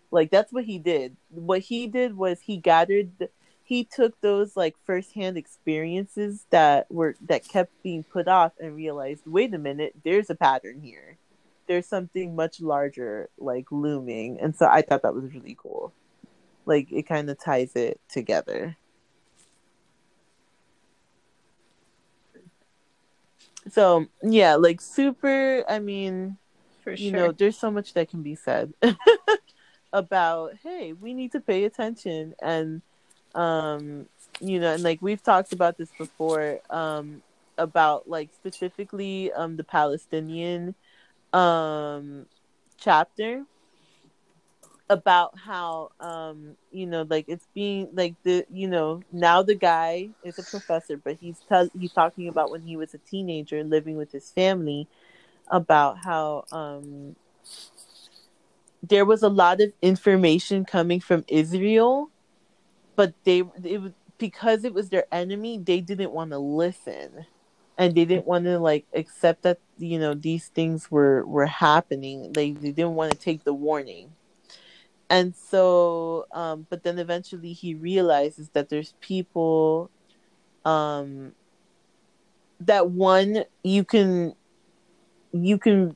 Like that's what he did. What he did was he gathered the, he took those like firsthand experiences that were that kept being put off and realized, wait a minute, there's a pattern here. There's something much larger like looming. And so I thought that was really cool. Like it kind of ties it together. So yeah, like super. I mean, For you sure. know, there's so much that can be said (laughs) about. Hey, we need to pay attention, and um, you know, and like we've talked about this before, um, about like specifically um the Palestinian um chapter about how um you know like it's being like the you know now the guy is a professor but he's tell he's talking about when he was a teenager living with his family about how um there was a lot of information coming from Israel but they it was because it was their enemy they didn't want to listen. And they didn't want to like accept that you know these things were were happening. They, they didn't want to take the warning and so um but then eventually he realizes that there's people um that one you can you can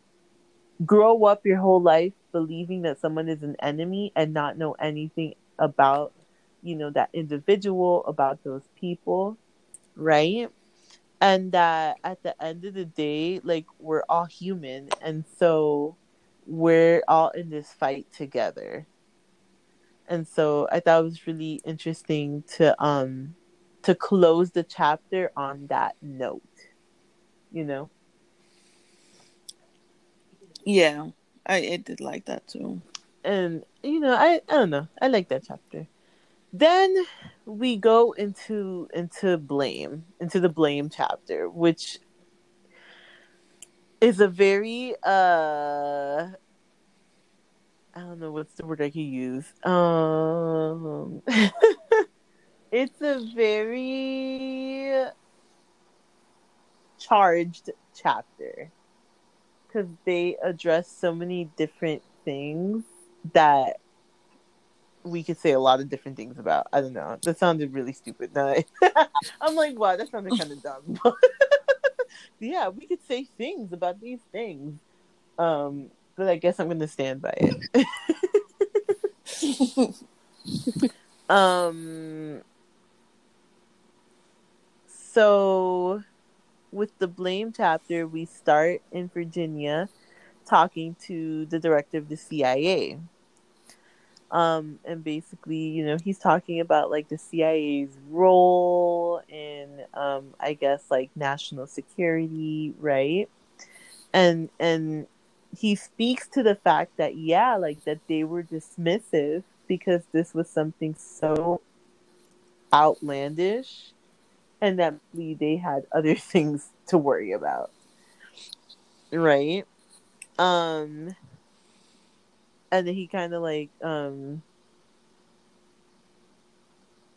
grow up your whole life believing that someone is an enemy and not know anything about you know that individual about those people right? And that at the end of the day like we're all human. And so we're all in this fight together and so i thought it was really interesting to um to close the chapter on that note you know? Yeah, I, I did like that too. and you know i i don't know. I like that chapter. Then we go into into blame into the blame chapter which is a very uh i don't know what's the word i could use um (laughs) it's a very charged chapter because they address so many different things that we could say a lot of different things about. I don't know. That sounded really stupid. Now I- (laughs) I'm like, wow, that sounded kind of dumb. (laughs) yeah, we could say things about these things. Um, but I guess I'm gonna stand by it. (laughs) um. So, with the blame chapter, we start in Virginia, talking to the director of the CIA um and basically you know he's talking about like the CIA's role in um I guess like national security right and and he speaks to the fact that yeah like that they were dismissive because this was something so outlandish and that they had other (laughs) things to worry about. Right? Um and then he kind of like um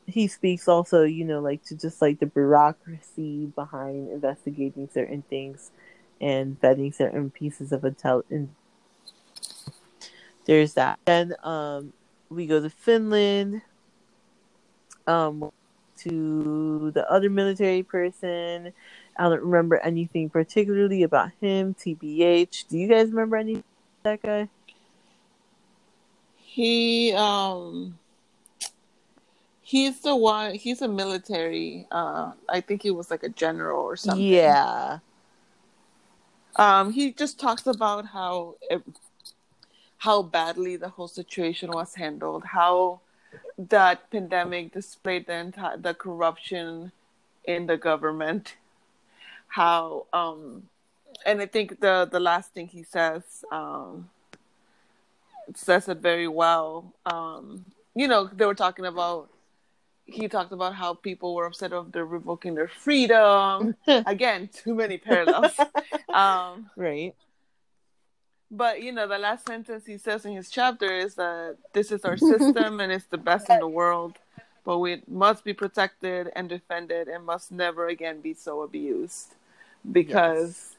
he speaks also you know like to just like the bureaucracy behind investigating certain things and vetting certain pieces of intelligence there's that. Then um we go to finland um to the other military person. I don't remember anything particularly about him tbh do you guys remember any that guy? He um he's the one he's a military uh I think he was like a general or something. yeah Um he just talks about how it, how badly the whole situation was handled, how that pandemic displayed the entire the corruption in the government, how um and I think the the last thing he says um says it very well. Um, you know, they were talking about. He talked about how people were upset of their revoking their freedom. (laughs) Again, too many parallels. (laughs) um, right but you know, the last sentence he says in his chapter is that this is our system and it's the best in the world, but we must be protected and defended and must never again be so abused because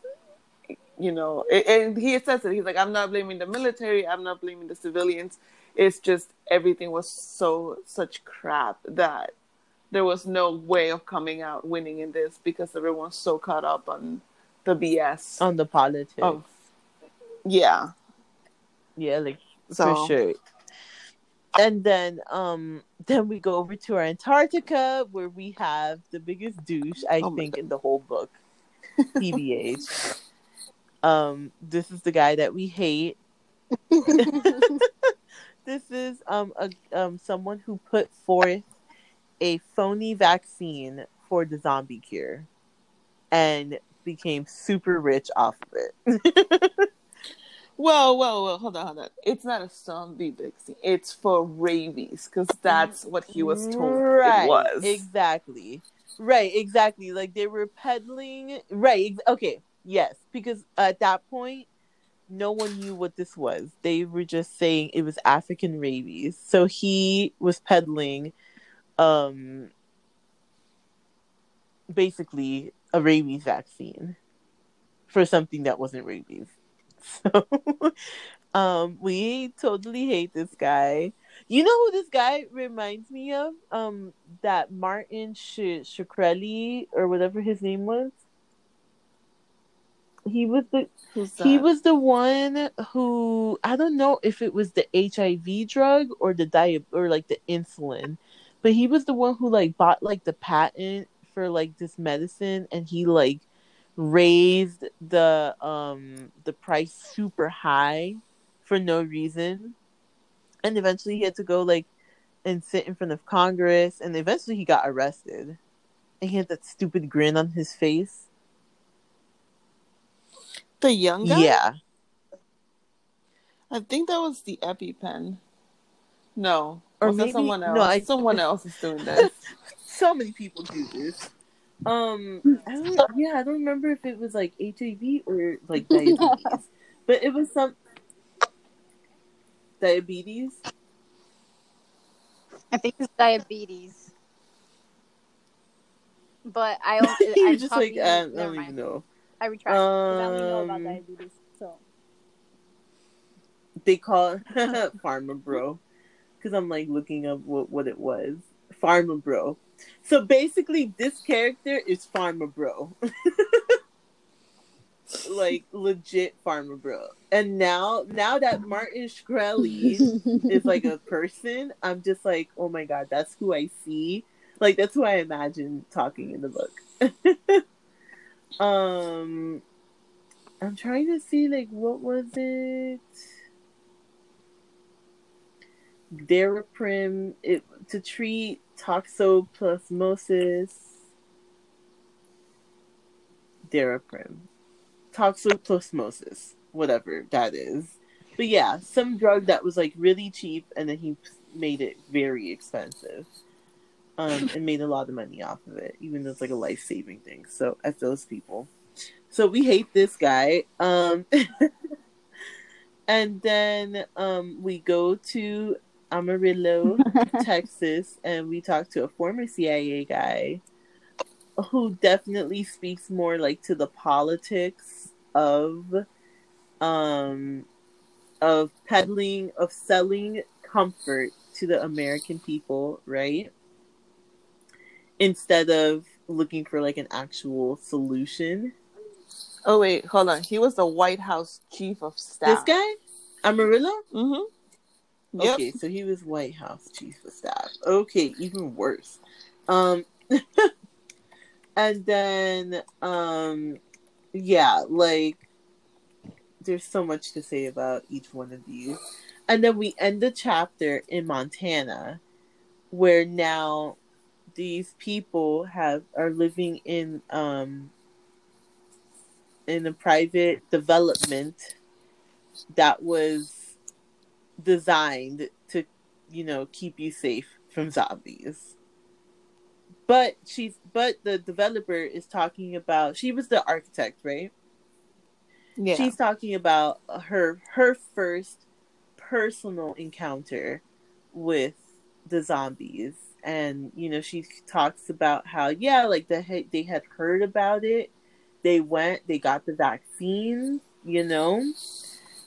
you know, it, and he says it. He's like, I'm not blaming the military. I'm not blaming the civilians. It's just everything was so such crap that there was no way of coming out winning in this because everyone's so caught up on the BS. on the politics. of yeah. Yeah, like So for sure. And then um (laughs) then we go over to our Antarctica where we have the biggest douche I Oh think in the whole book. TBH. (laughs) um this is the guy that we hate. (laughs) this is um a um someone who put forth a phony vaccine for the zombie cure and became super rich off of it. (laughs) Well, well, well, hold on, hold on. It's not a zombie vaccine. It's for rabies because that's what he was told right, it was. Exactly. Right, exactly. Like they were peddling. Right. Okay. Yes, because at that point, no one knew what this was. They were just saying it was African rabies. So he was peddling, um, basically a rabies vaccine for something that wasn't rabies. (laughs) So, um, we totally hate this guy. You know who this guy reminds me of? Um, that Martin Sh- Shkreli or whatever his name was. He was the Who's he that? was the one who I don't know if it was the HIV drug or the diet or like the insulin, but he was the one who like bought like the patent for like this medicine and he like raised the um the price super high for no reason. And eventually he had to go like and sit in front of Congress and eventually he got arrested. And he had that stupid grin on his face. The young guy. Yeah. I think that was the EpiPen. No, Or was maybe- that someone no. I- someone else is doing (laughs) this. so many people do this. Um, I don't, yeah, I don't remember if it was like HIV or like diabetes, (laughs) but it was some diabetes. I think it's diabetes. But I (laughs) don't. I'm just like talking- uh, I never don't mind. even know. I retract. 'cause I only know about Um, diabetes. So They call (laughs) Pharma Bro because I'm like looking up what what it was. Pharma Bro. So basically, this character is Pharma Bro. (laughs) like legit Pharma Bro. And now now that Martin Shkreli is like a (laughs) person, I'm just like, oh my god, that's who I see. Like that's who I imagine talking in the book. Um I'm trying to see like what was it? Daraprim it to treat toxoplasmosis. Daraprim. Toxoplasmosis, whatever that is. But yeah, some drug that was like really cheap and then he made it very expensive. Um, and made a lot of money off of it, even though it's like a life saving thing. So at those people. So we hate this guy. Um (laughs) and then um we go to Amarillo, (laughs) Texas, and we talk to a former CIA guy who definitely speaks more like to the politics of um of peddling of selling comfort to the American people, right? Instead of looking for like an actual solution. oh wait, hold on. He was the White House chief of staff. This guy, Amarillo? Mm-hmm. Yep. Okay, so he was White House chief of staff. Okay, even worse. Um (laughs) and then um yeah, like there's so much to say about each one of these. And then we end the chapter in Montana where now these people have are living in um in a private development that was designed to, you know, keep you safe from zombies. But she's but the developer is talking about she was the architect, right? Yeah. She's talking about her her first personal encounter with the zombies and you know she talks about how yeah like the they had heard about it they went they got the vaccine you know,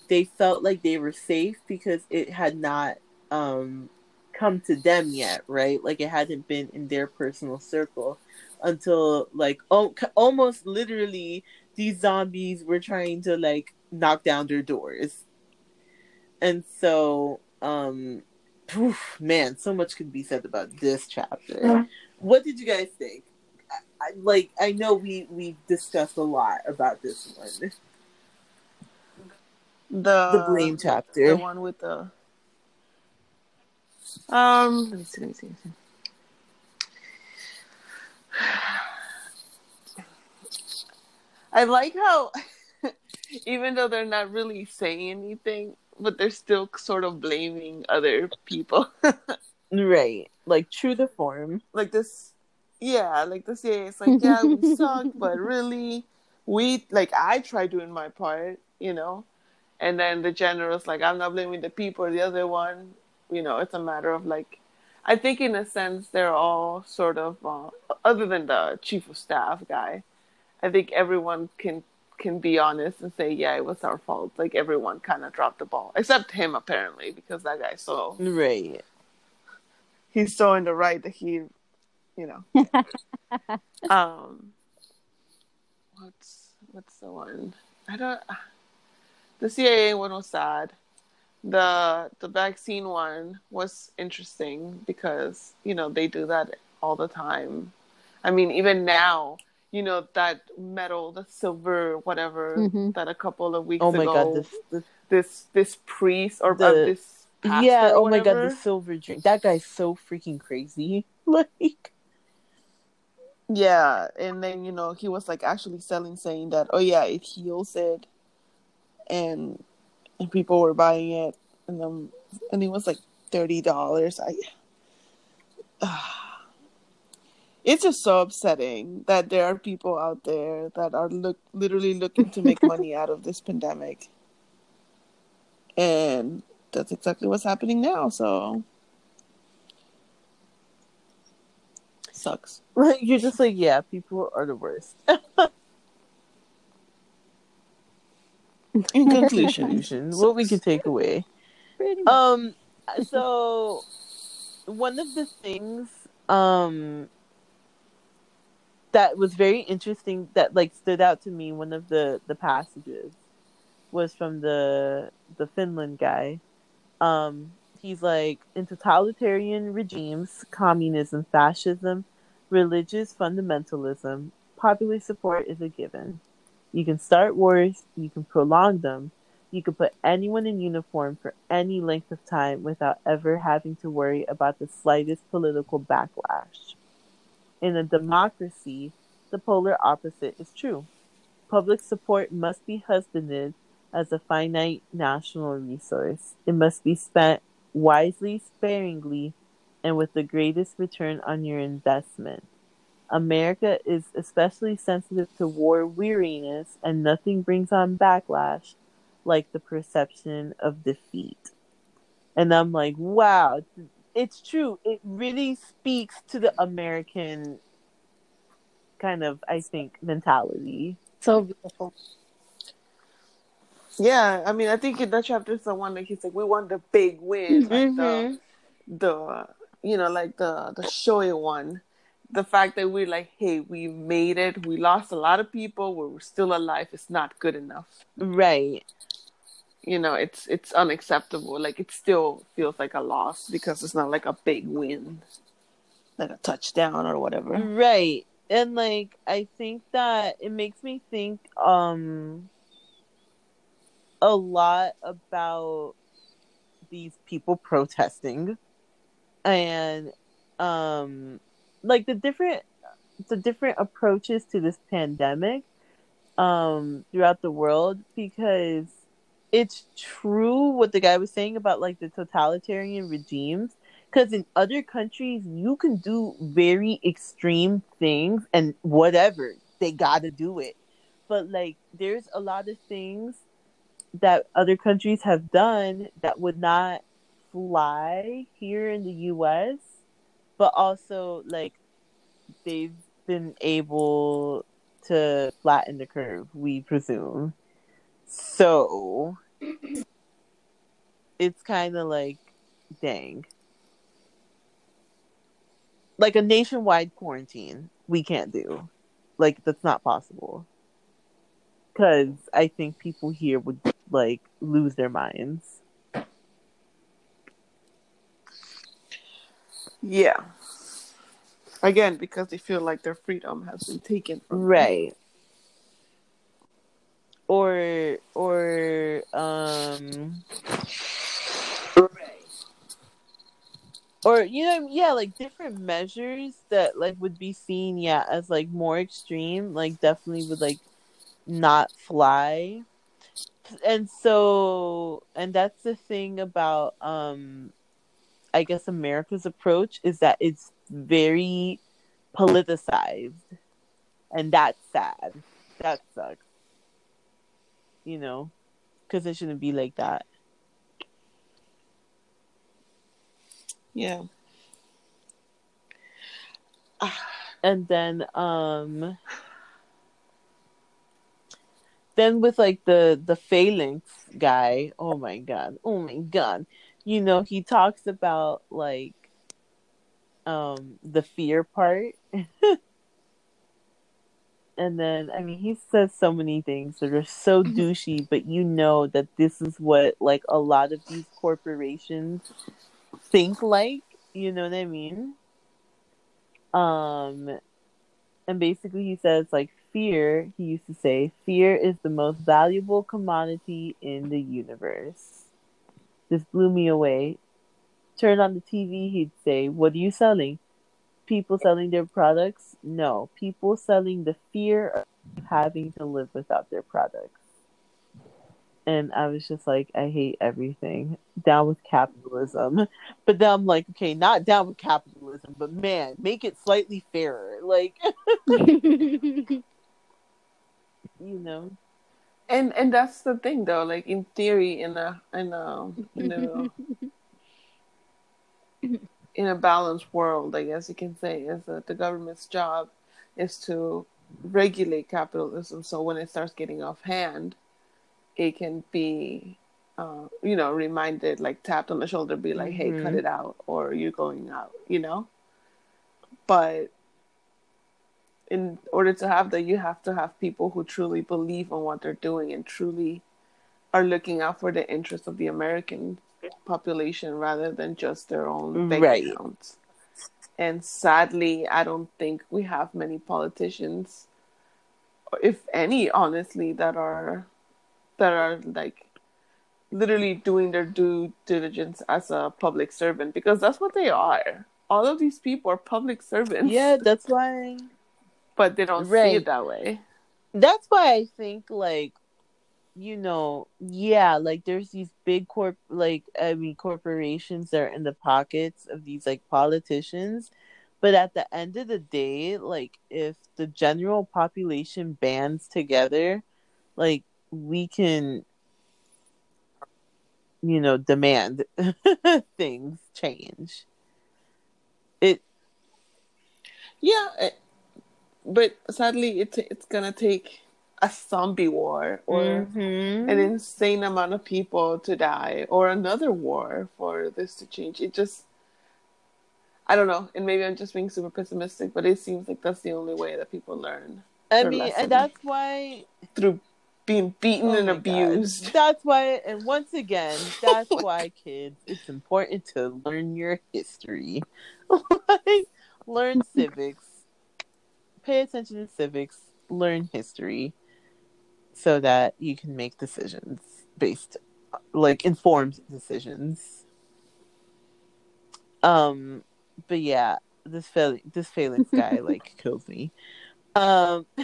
they felt like they were safe because it had not um, come to them yet, right? Like it hadn't been in their personal circle until like oh, almost literally these zombies were trying to like knock down their doors. And so um Oof, man, so much could be said about this chapter. Yeah. What did you guys think? I, I, like, I know we we discussed a lot about this one. The the blame chapter, the one with the um. Let me see. Let me see. Let me see. I like how, (laughs) even though they're not really saying anything, but they're still sort of blaming other people. (laughs) right. Like true to form. Like this yeah, like the yeah, it's like, yeah, we (laughs) suck, but really we like I try doing my part, you know. And then the general's like, I'm not blaming the people or the other one. You know, it's a matter of like I think in a sense they're all sort of uh, other than the chief of staff guy. I think everyone can can be honest and say, yeah, it was our fault. Like everyone kind of dropped the ball, except him apparently, because that guy's so right. He's so in the right that he, you know. (laughs) um, what's what's the one? I don't. The CIA one was sad. The the vaccine one was interesting because you know they do that all the time. I mean, even now you know that medal, the silver, whatever mm-hmm. that a couple of weeks ago. oh my ago. God, this, this this this priest or the, uh, this yeah. Oh my God, the silver drink. That guy's so freaking crazy. (laughs) Like. Yeah, and then you know he was like actually selling, saying that oh yeah, it heals it, and and people were buying it, and then and it was like thirty dollars. I. Uh, (sighs) it's just so upsetting that there are people out there that are look literally looking to make money out of this pandemic. And that's exactly what's happening now so. Sucks. (laughs) Right, you're just like yeah people are the worst. In conclusion. (laughs) What we can take away. Um so one of the things um that was very interesting that like stood out to me one of the the passages was from the the finland guy. Um he's like in totalitarian regimes communism fascism religious fundamentalism popular support is a given. You can start wars you can prolong them. You can put anyone in uniform for any length of time without ever having to worry about the slightest political backlash in a democracy, the polar opposite is true. Public support must be husbanded as a finite national resource. It must be spent wisely, sparingly, and with the greatest return on your investment. America is especially sensitive to war weariness, and nothing brings on backlash like the perception of defeat. And I'm like, wow, it's true. It really speaks to the American kind of, I think, mentality. So beautiful. Yeah, I mean, I think in that chapter is the one that he's like, we want the big win, mm-hmm. the, the, you know, like the the showy one. The fact that we're like, hey, we made it. We lost a lot of people. We're still alive. It's not good enough. Right you know it's it's unacceptable. Like it still feels like a loss because it's not like a big win. Like a touchdown or whatever. Right. And like i think that it makes me think um a lot about these people protesting and um like the different the different approaches to this pandemic um throughout the world because it's true what the guy was saying about like the totalitarian regimes because in other countries you can do very extreme things and whatever they gotta do it. But like there's a lot of things that other countries have done that would not fly here in the us but also like they've been able to flatten the curve we presume. So it's kind of like, dang. Like a nationwide quarantine, we can't do. Like, that's not possible. Because I think people here would, like, lose their minds. Yeah. Again, because they feel like their freedom has been taken from them. Or, or, um, or you know yeah like different measures that like would be seen yeah as like more extreme like definitely would like not fly. And so and that's the thing about um i guess america's approach is that it's very politicized. And that's sad. That sucks you know because it shouldn't be like that. Yeah. (sighs) and then um then with like the the phalanx guy oh my god oh my god. You know he talks about like um the fear part (laughs) and then i mean he says so many things that are so douchey but you know that this is what like a lot of these corporations think like you know what i mean? Um and basically he says like fear he used to say fear is the most valuable commodity in the universe. This blew me away. Turn on the tv he'd say what are you selling people selling their products? No. People selling the fear of having to live without their products. And i was just like i hate everything. Down with capitalism. (laughs) But then i'm like okay not down with capitalism but man make it slightly fairer. Like (laughs) you know? And and that's the thing though, like in theory in a in a in a (laughs) in a balanced world, I guess you can say, is that the government's job is to regulate capitalism. So when it starts getting off hand, it can be, uh, you know, reminded, like tapped on the shoulder, be like, "Hey, cut Mhm. it out," or "You're going out," you know. But in order to have that, you have to have people who truly believe in what they're doing and truly are looking out for the interests of the American population rather than just their own bank Right. accounts. And sadly, I don't think we have many politicians, if any, honestly, that are that are like literally doing their due diligence as a public servant because that's what they are. All of these people are public servants. yeah that's why (laughs) but they don't see it that way. that's why I think like you know yeah like there's these big corp like I mean corporations that are in the pockets of these like politicians. But at the end of the day like if the general population bands together like we can you know demand (laughs) things change. It Yeah, but sadly, it, it's gonna take a zombie war or Mhm. an insane amount of people to die or another war for this to change. It just, I don't know, and maybe I'm just being super pessimistic, but it seems like that's the only way that people learn I mean that's why through being beaten Oh and my God. abused. That's why, and once again, (laughs) that's why, kids, it's important to learn your history. (laughs) like, learn civics, pay attention to civics, learn history, so that you can make decisions based, like, informed decisions. Um, but yeah, this fail, this phalanx (laughs) guy like kills me. Um. (laughs)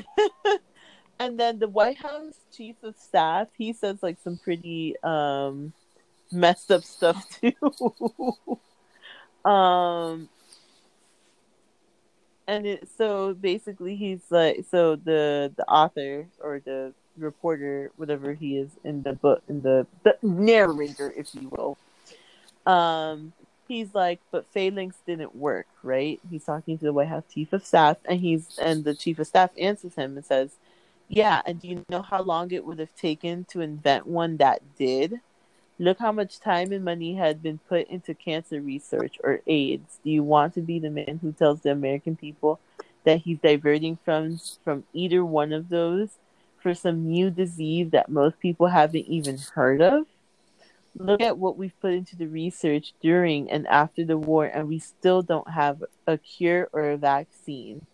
and then the White House chief of staff, he says like some pretty um messed up stuff (laughs) too. um and it so basically he's like so the the author or the reporter whatever he is in the book in the, the narrator if you will um he's like but phalanx didn't work right he's talking to the white house chief of staff and he's and the chief of staff answers him and says Yeah, and do you know how long it would have taken to invent one that did? Look how much time and money had been put into cancer research or AIDS. Do you want to be the man who tells the American people that he's diverting from from either one of those for some new disease that most people haven't even heard of? Look at what we've put into the research during and after the war, and we still don't have a cure or a vaccine.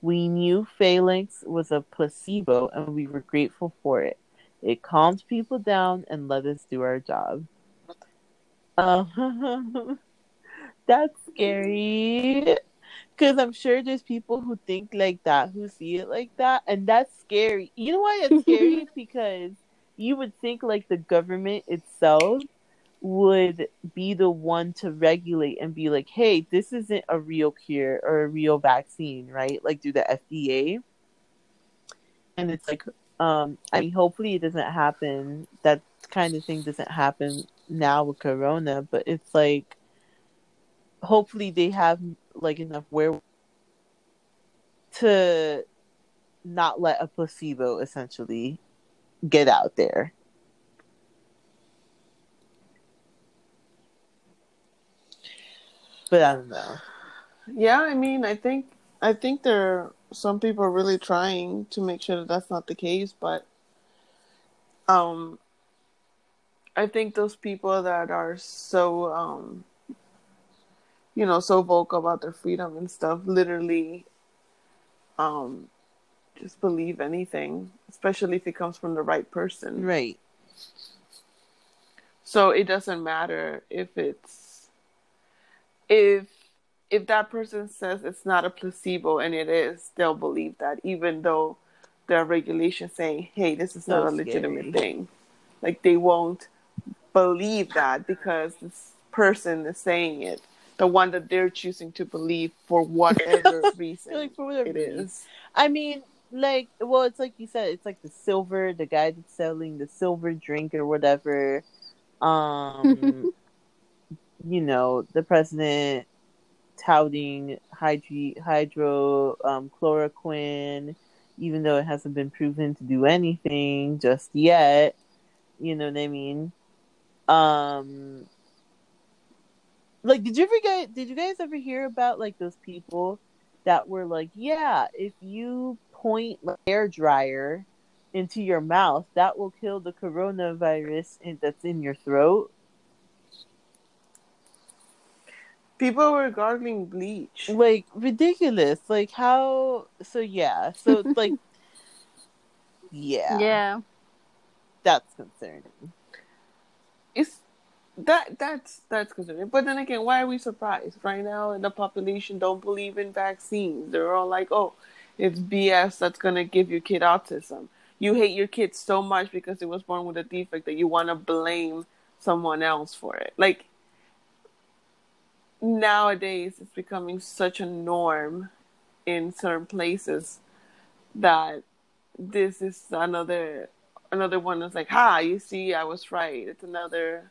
We knew phalanx was a placebo, and we were grateful for it. It calmed people down and let us do our job. Um, (laughs) that's scary. Because I'm sure there's people who think like that, who see it like that, and that's scary. You know why it's scary? (laughs) because you would think like the government itself would be the one to regulate and be like, hey, this isn't a real cure or a real vaccine, right? Like do the FDA. And it's like, um, I mean, hopefully it doesn't happen. That kind of thing doesn't happen now with Corona, but it's like, hopefully they have like enough where to not let a placebo essentially get out there. But I don't know. Yeah, I mean, I think I think there are some people really trying to make sure that that's not the case, but um, I think those people that are so um, you know, so vocal about their freedom and stuff, literally, um, just believe anything, especially if it comes from the right person. Right. So it doesn't matter if it's if if that person says it's not a placebo and it is, they'll believe that even though there are regulations saying, "Hey, this is not So a legitimate scary. thing." Like they won't believe that because this person is saying it, the one that they're choosing to believe for whatever (laughs) reason Like for whatever it reason. is. I mean, like, well, it's like you said, it's like the silver, the guy that's selling the silver drink or whatever. Um, (laughs) you know, the president touting hydro, hydro um, chloroquine, even though it hasn't been proven to do anything just yet. You know what I mean? Um, like, did you ever get? Did you guys ever hear about like those people that were like, yeah, if you point a hair dryer into your mouth, that will kill the coronavirus in, that's in your throat. People were gargling bleach. Like ridiculous. Like how? So yeah. So (laughs) like, yeah, Yeah. that's concerning. That that's that's concerning. But then again, why are we surprised? Right now, the population don't believe in vaccines. They're all like, "Oh, it's BS. That's gonna give your kid autism." You hate your kid so much because it was born with a defect that you want to blame someone else for it. Like nowadays, it's becoming such a norm in certain places that this is another another one that's like, "Ha, you see, I was right." It's another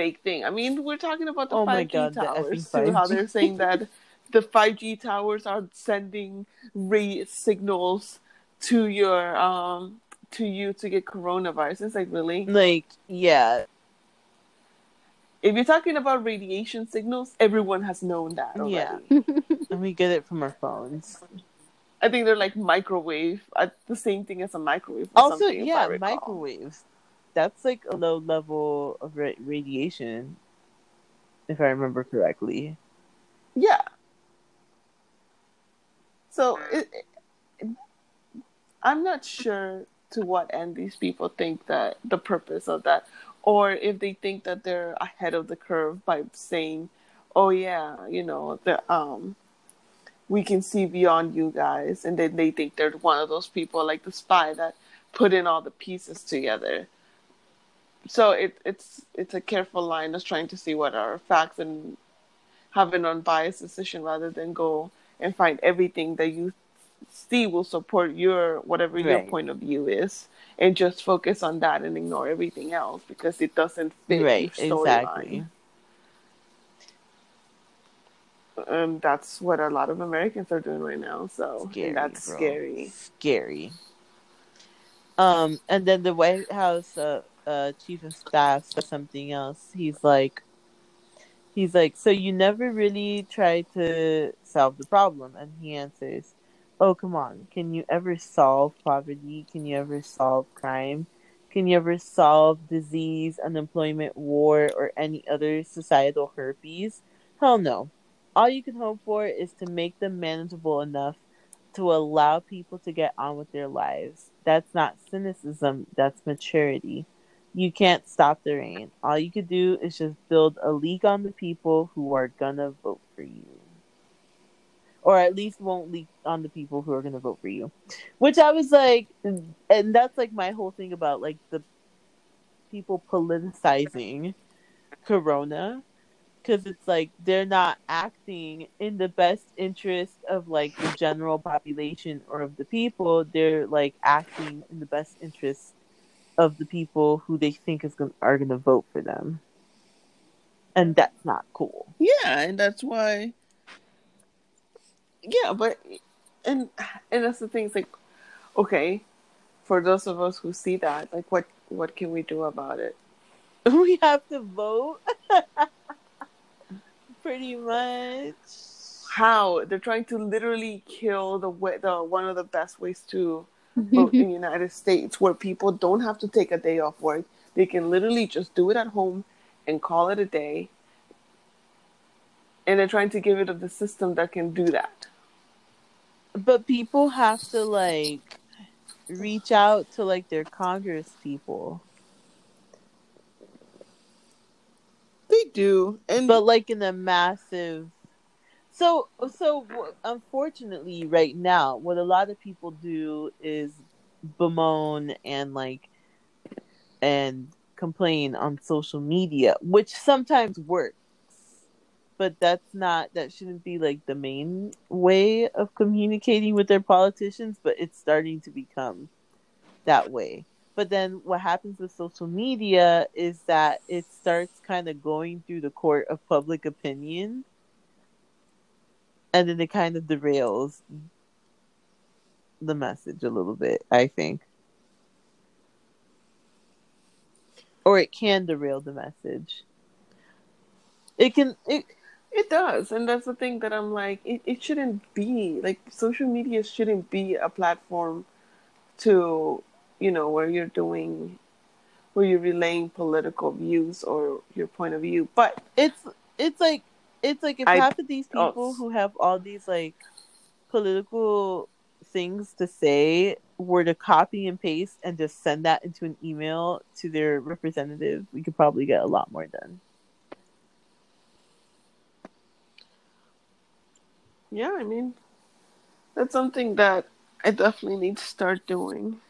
fake thing. I mean, we're talking about the Oh 5G God, the towers effing too. How 5G. they're saying that (laughs) the 5G towers are sending ray signals to your um to you to get coronavirus. It's like really. Like yeah, If you're talking about radiation signals, everyone has known that already. Yeah. (laughs) and we get it from our phones. I think they're like microwave, uh, the same thing as a microwave. or Also, yeah, microwaves. That's like a low level of ra- radiation, if I remember correctly. Yeah. So it, it, I'm not sure to what end these people think that the purpose of that, or if they think that they're ahead of the curve by saying, "Oh yeah, you know, the um, we can see beyond you guys," and then they think they're one of those people like the spy that put in all the pieces together. So it, it's it's a careful line just trying to see what are facts and have an unbiased decision rather than go and find everything that you see will support your whatever your point of view is and just focus on that and ignore everything else because it doesn't fit right, your exactly. storyline. And that's what a lot of Americans are doing right now. So Scary, that's bro. scary. Scary. Um, and then the White House uh, uh, chief of staff says something else. He's like, he's like, so you never really try to solve the problem, and he answers, "Oh, come on, can you ever solve poverty? Can you ever solve crime? Can you ever solve disease, unemployment, war, or any other societal herpes? Hell no. All you can hope for is to make them manageable enough to allow people to get on with their lives. That's not cynicism, that's maturity. You can't stop the rain. All you could do is just build a leak on the people who are gonna vote for you. Or at least won't leak on the people who are gonna vote for you. Which I was like and that's like my whole thing about like the people politicizing corona because it's like they're not acting in the best interest of like the general population or of the people they're like acting in the best interest of the people who they think is going are going to vote for them and that's not cool Yeah, and that's why. Yeah, but and and that's the thing. It's like, okay, for those of us who see that, like, what what can we do about it? (laughs) we have to vote (laughs) pretty much How they're trying to literally kill the way the one of the best ways to vote mm-hmm. in the United States, where people don't have to take a day off work. They can literally just do it at home and call it a day. And they're trying to give it of the system that can do that. but people have to like reach out to like their congress people They do, and but like in a massive so so unfortunately right now what a lot of people do is bemoan and like and complain on social media which sometimes works. But that's not that shouldn't be like the main way of communicating with their politicians but it's starting to become that way. But then what happens with social media is that it starts kind of going through the court of public opinion and then it kind of derails the message a little bit, I think. Or it can derail the message. It can it It does, and that's the thing that I'm like, it, it shouldn't be like social media shouldn't be a platform to, you know, where you're doing, where you're relaying political views or your point of view. But it's it's like it's like if I- half of these oh. people who have all these like political things to say were to copy and paste and just send that into an email to their representative, we could probably get a lot more done. yeah, I mean, that's something that I definitely need to start doing.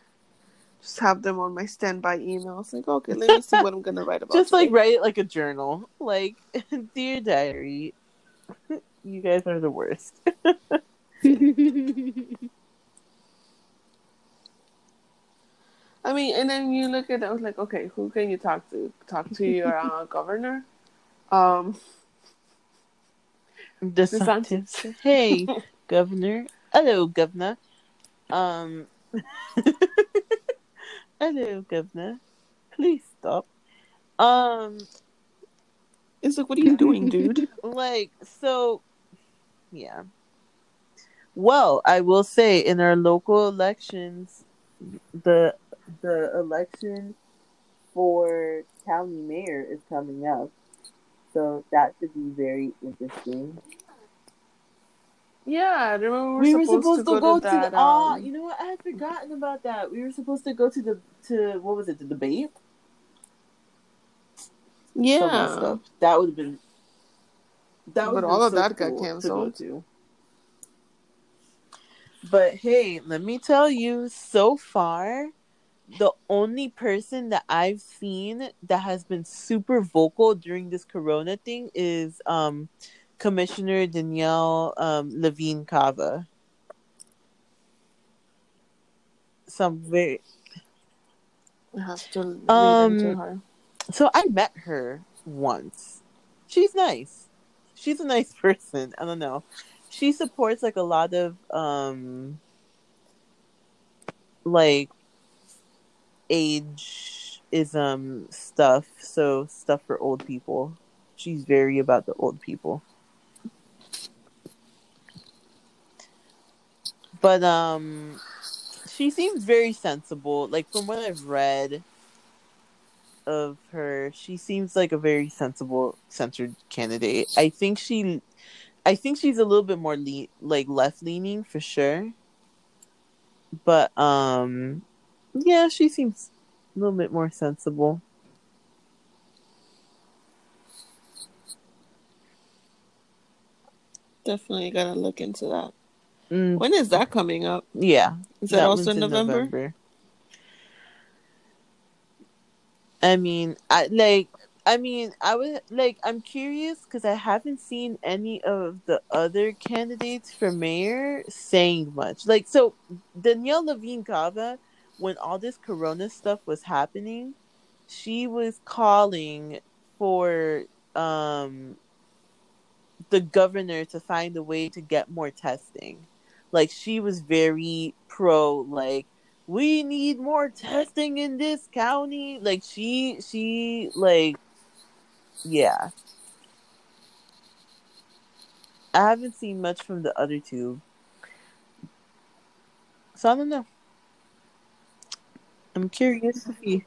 Just have them on my standby emails. Like, okay, let me see what I'm gonna write about. Just like write it like a journal. Like, (laughs) dear diary, (laughs) you guys are the worst. (laughs) I mean, and then you look at it, I was like, okay, who can you talk to? Talk to your uh, governor? Um. DeSantis. Hey, governor. Hello, governor. Um. (laughs) Hello, governor. Please stop. Um, it's like, what are you doing, (laughs) dude? like so. Yeah. Well, I will say in our local elections, the the election for county mayor is coming up, so that should be very interesting. Yeah, I remember we we were supposed to go, to, that. the ah um, you know what i had forgotten about that we were supposed to go to the to what was it the debate Some yeah, stuff. that would have been that But would've all been of so that got cool to go canceled. to. but hey let me tell you so far the only person that i've seen that has been super vocal during this corona thing is um commissioner danielle um levine cava some very I have to read Um, into her. so I met her once. She's nice. She's a nice (laughs) person. I don't know. She supports like a lot of um like ageism stuff, so stuff for old people. She's very about the old people. But um she seems very sensible. Like from what I've read of her, she seems like a very sensible centered candidate. I think she I think she's a little bit more le- like left leaning for sure. But um yeah, she seems a little bit more sensible. Definitely gotta look into that. Mm, When is that coming up? yeah. Is that, That also in November? I mean, I like. I mean, I would like. I'm curious because I haven't seen any of the other candidates for mayor saying much. Like, so Danielle Levine Cava, when all this Corona stuff was happening, she was calling for um the governor to find a way to get more testing. Like, she was very pro. Like we need more testing in this county. Like she she like yeah. I haven't seen much from the other two. So i don't know. I'm curious to see.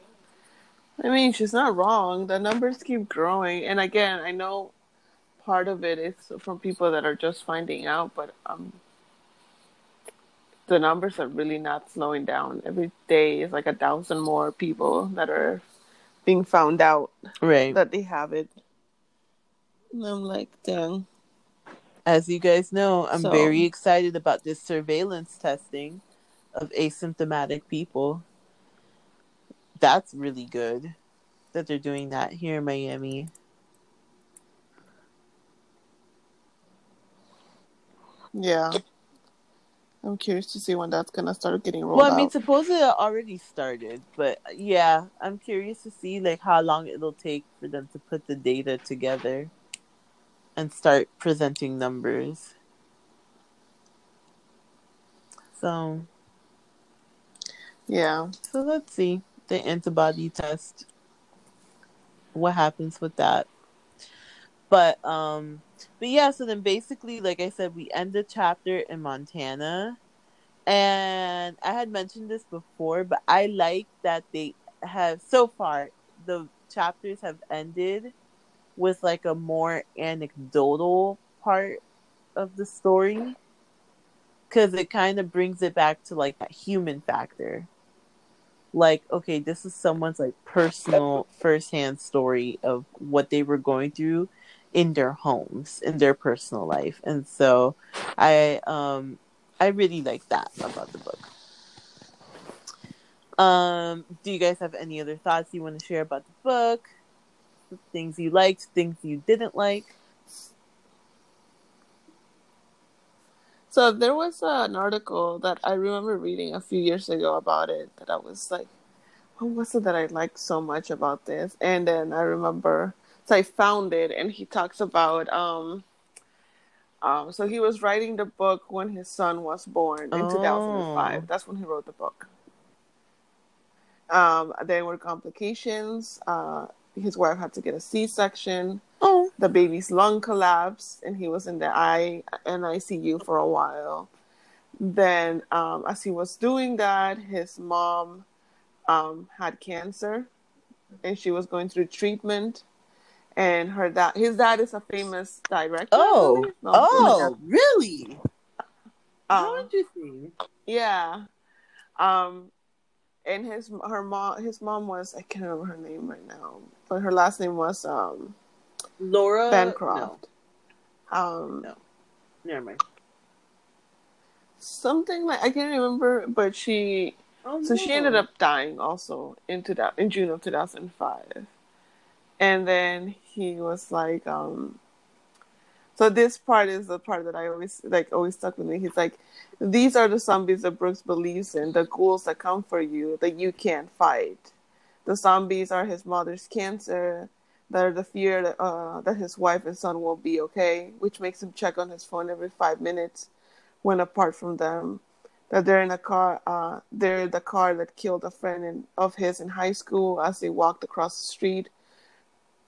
I mean, she's not wrong. The numbers keep growing, and again, I know part of it is from people that are just finding out, but um, the numbers are really not slowing down. Every day is like a thousand more people that are being found out right that they have it. And I'm like, dang. as you guys know i'm So- very excited about this surveillance testing of asymptomatic people that's really good that they're doing that here in miami Yeah. I'm curious to see when that's gonna start getting rolled Well, I mean, out. supposedly it already started, but yeah, I'm curious to see like how long it'll take for them to put the data together and start presenting numbers. So, Yeah. so let's see the antibody test. What happens with that? But um, but yeah. So then basically, like I said, we end the chapter in Montana. And I had mentioned this before, but I like that they have so far the chapters have ended with like a more anecdotal part of the story because it kind of brings it back to like that human factor. Like, okay, this is someone's like personal firsthand story of what they were going through in their homes, in their personal life. And so I um I really like that about the book. Um, do you guys have any other thoughts you want to share about the book? Things you liked, things you didn't like? So there was uh, an article that I remember reading a few years ago about it that I was like, what was it that I liked so much about this? And then I remember, so I found it, and he talks about, um, um, so he was writing the book when his son was born in Oh. 2005. That's when he wrote the book. Um, there were complications. Uh, his wife had to get a C-section Oh, the baby's lung collapsed and he was in the I NICU for a while. Then, um, as he was doing that, his mom um, had cancer and she was going through treatment. And her dad, his dad is a famous director. Oh. No, something oh, really? like that. How Um, interesting. yeah. Um, and his her mom his mom was I can't remember her name right now, but her last name was um Laura Bancroft. Um, No. Never mind. something like I can't remember, but she Oh, so she ended up dying also in two, in June of 2005. And then he was like um so this part is the part that I always like always stuck with me. He's like these are the zombies that Brooks believes in, the ghouls that come for you that you can't fight. The zombies are his mother's cancer, that are the fear that, uh, that his wife and son won't be okay, which makes him check on his phone every five minutes when apart from them. that they're in a car. Uh, they're the car that killed a friend in, of his in high school as they walked across the street.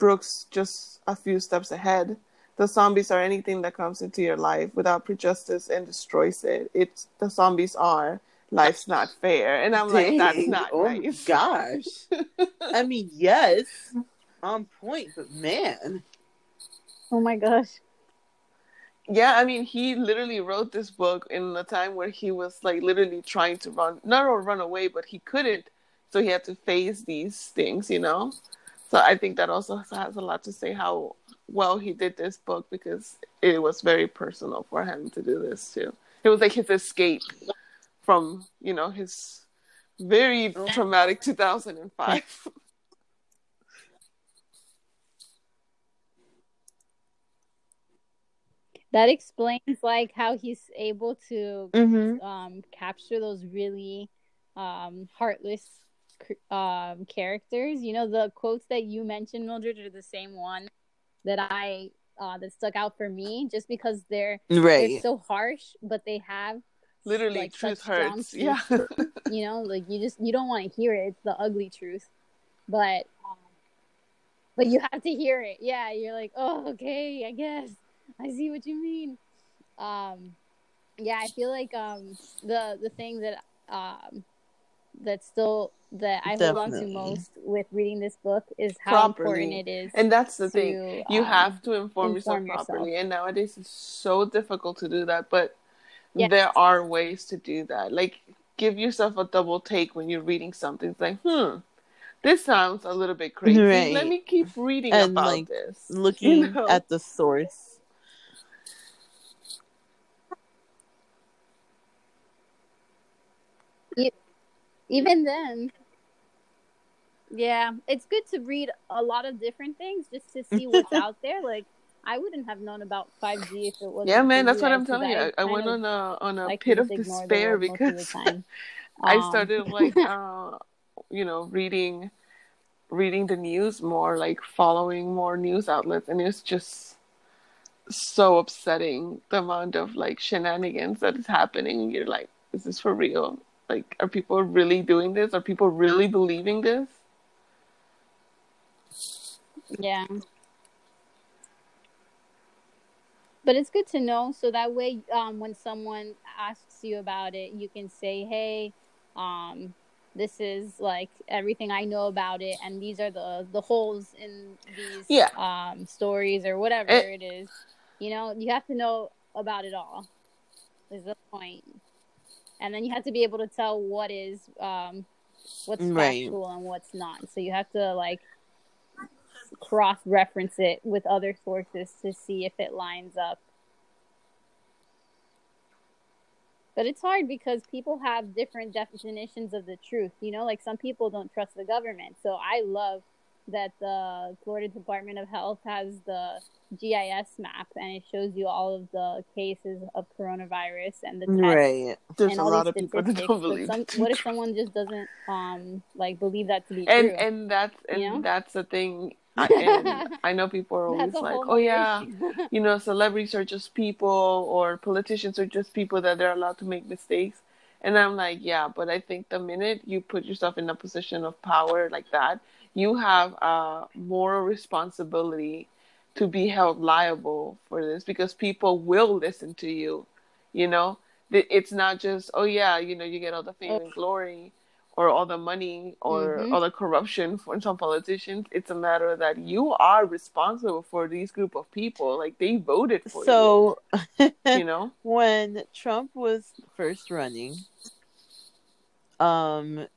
Brooks just a few steps ahead. The zombies are anything that comes into your life without prejudice and destroys it. It's the zombies are life's not fair, and I'm like that's not oh nice. gosh. (laughs) I mean, yes, on point, but man, Oh my gosh. Yeah, I mean, he literally wrote this book in a time where he was like literally trying to run, not run away, but he couldn't, so he had to face these things, you know. So I think that also has a lot to say how well he did this book because it was very personal for him to do this too. It was like his escape from, you know, his very traumatic 2005. (laughs) That explains like how he's able to mm-hmm. um capture those really um heartless um characters. You know, the quotes that you mentioned, Mildred, are the same one that I uh that stuck out for me just because they're they're right. so harsh, but they have literally, like, truth such hurts. truth. Yeah. you know, like you just you don't want to hear it. It's the ugly truth, but um, but you have to hear it. Yeah, you're like, oh, okay, I guess I see what you mean. Um, yeah, I feel like um the the thing that um that's still that I hold on to most with reading this book is how Properly. important it is. And that's the to, thing. You um, have to inform, yourself inform yourself. properly. And nowadays it's so difficult to do that. But Yes. there are ways to do that. Like give yourself a double take when you're reading something. It's like, hmm, this sounds a little bit crazy. Right. Let me keep reading And, about like, this. Looking (laughs) You know? at the source. Even then yeah it's good to read a lot of different things just to see what's (laughs) out there like i wouldn't have known about 5g if it wasn't yeah, man, that's what I'm telling you. I, I went on a on a like pit of just ignore the despair because. (laughs) I Um, started (laughs) like uh you know reading reading the news more like following more news outlets and it's just so upsetting the amount of like shenanigans that is happening you're like is this for real like are people really doing this are people really believing this Yeah. But it's good to know so that way um when someone asks you about it, you can say, "Hey, um this is like everything I know about it and these are the the holes in these Yeah. um stories or whatever It- it is." You know, you have to know about it all. Is the point. And then you have to be able to tell what is um what's Right. factual and what's not. So you have to like cross reference it with other sources to see if it lines up. But it's hard because people have different definitions of the truth. You know, like some people don't trust the government. So I love that the Florida Department of Health has the GIS map and it shows you all of the cases of coronavirus and the tests Right. there's and a all lot of people that don't believe some, what if someone just doesn't um like believe that to be and true? and that's and You know? that's the thing (laughs) I, and I know people are always like oh yeah (laughs) you know, celebrities are just people or politicians are just people that they're allowed to make mistakes. And I'm like, yeah, but I think the minute you put yourself in a position of power like that, you have a moral responsibility to be held liable for this because people will listen to you. You know, it's not just, oh yeah, you know, you get all the fame and glory or all the money or Mhm. all the corruption from some politicians. It's a matter that you are responsible for these group of people. Like they voted for you. So you. (laughs) You know? (laughs) when Trump was first running, um,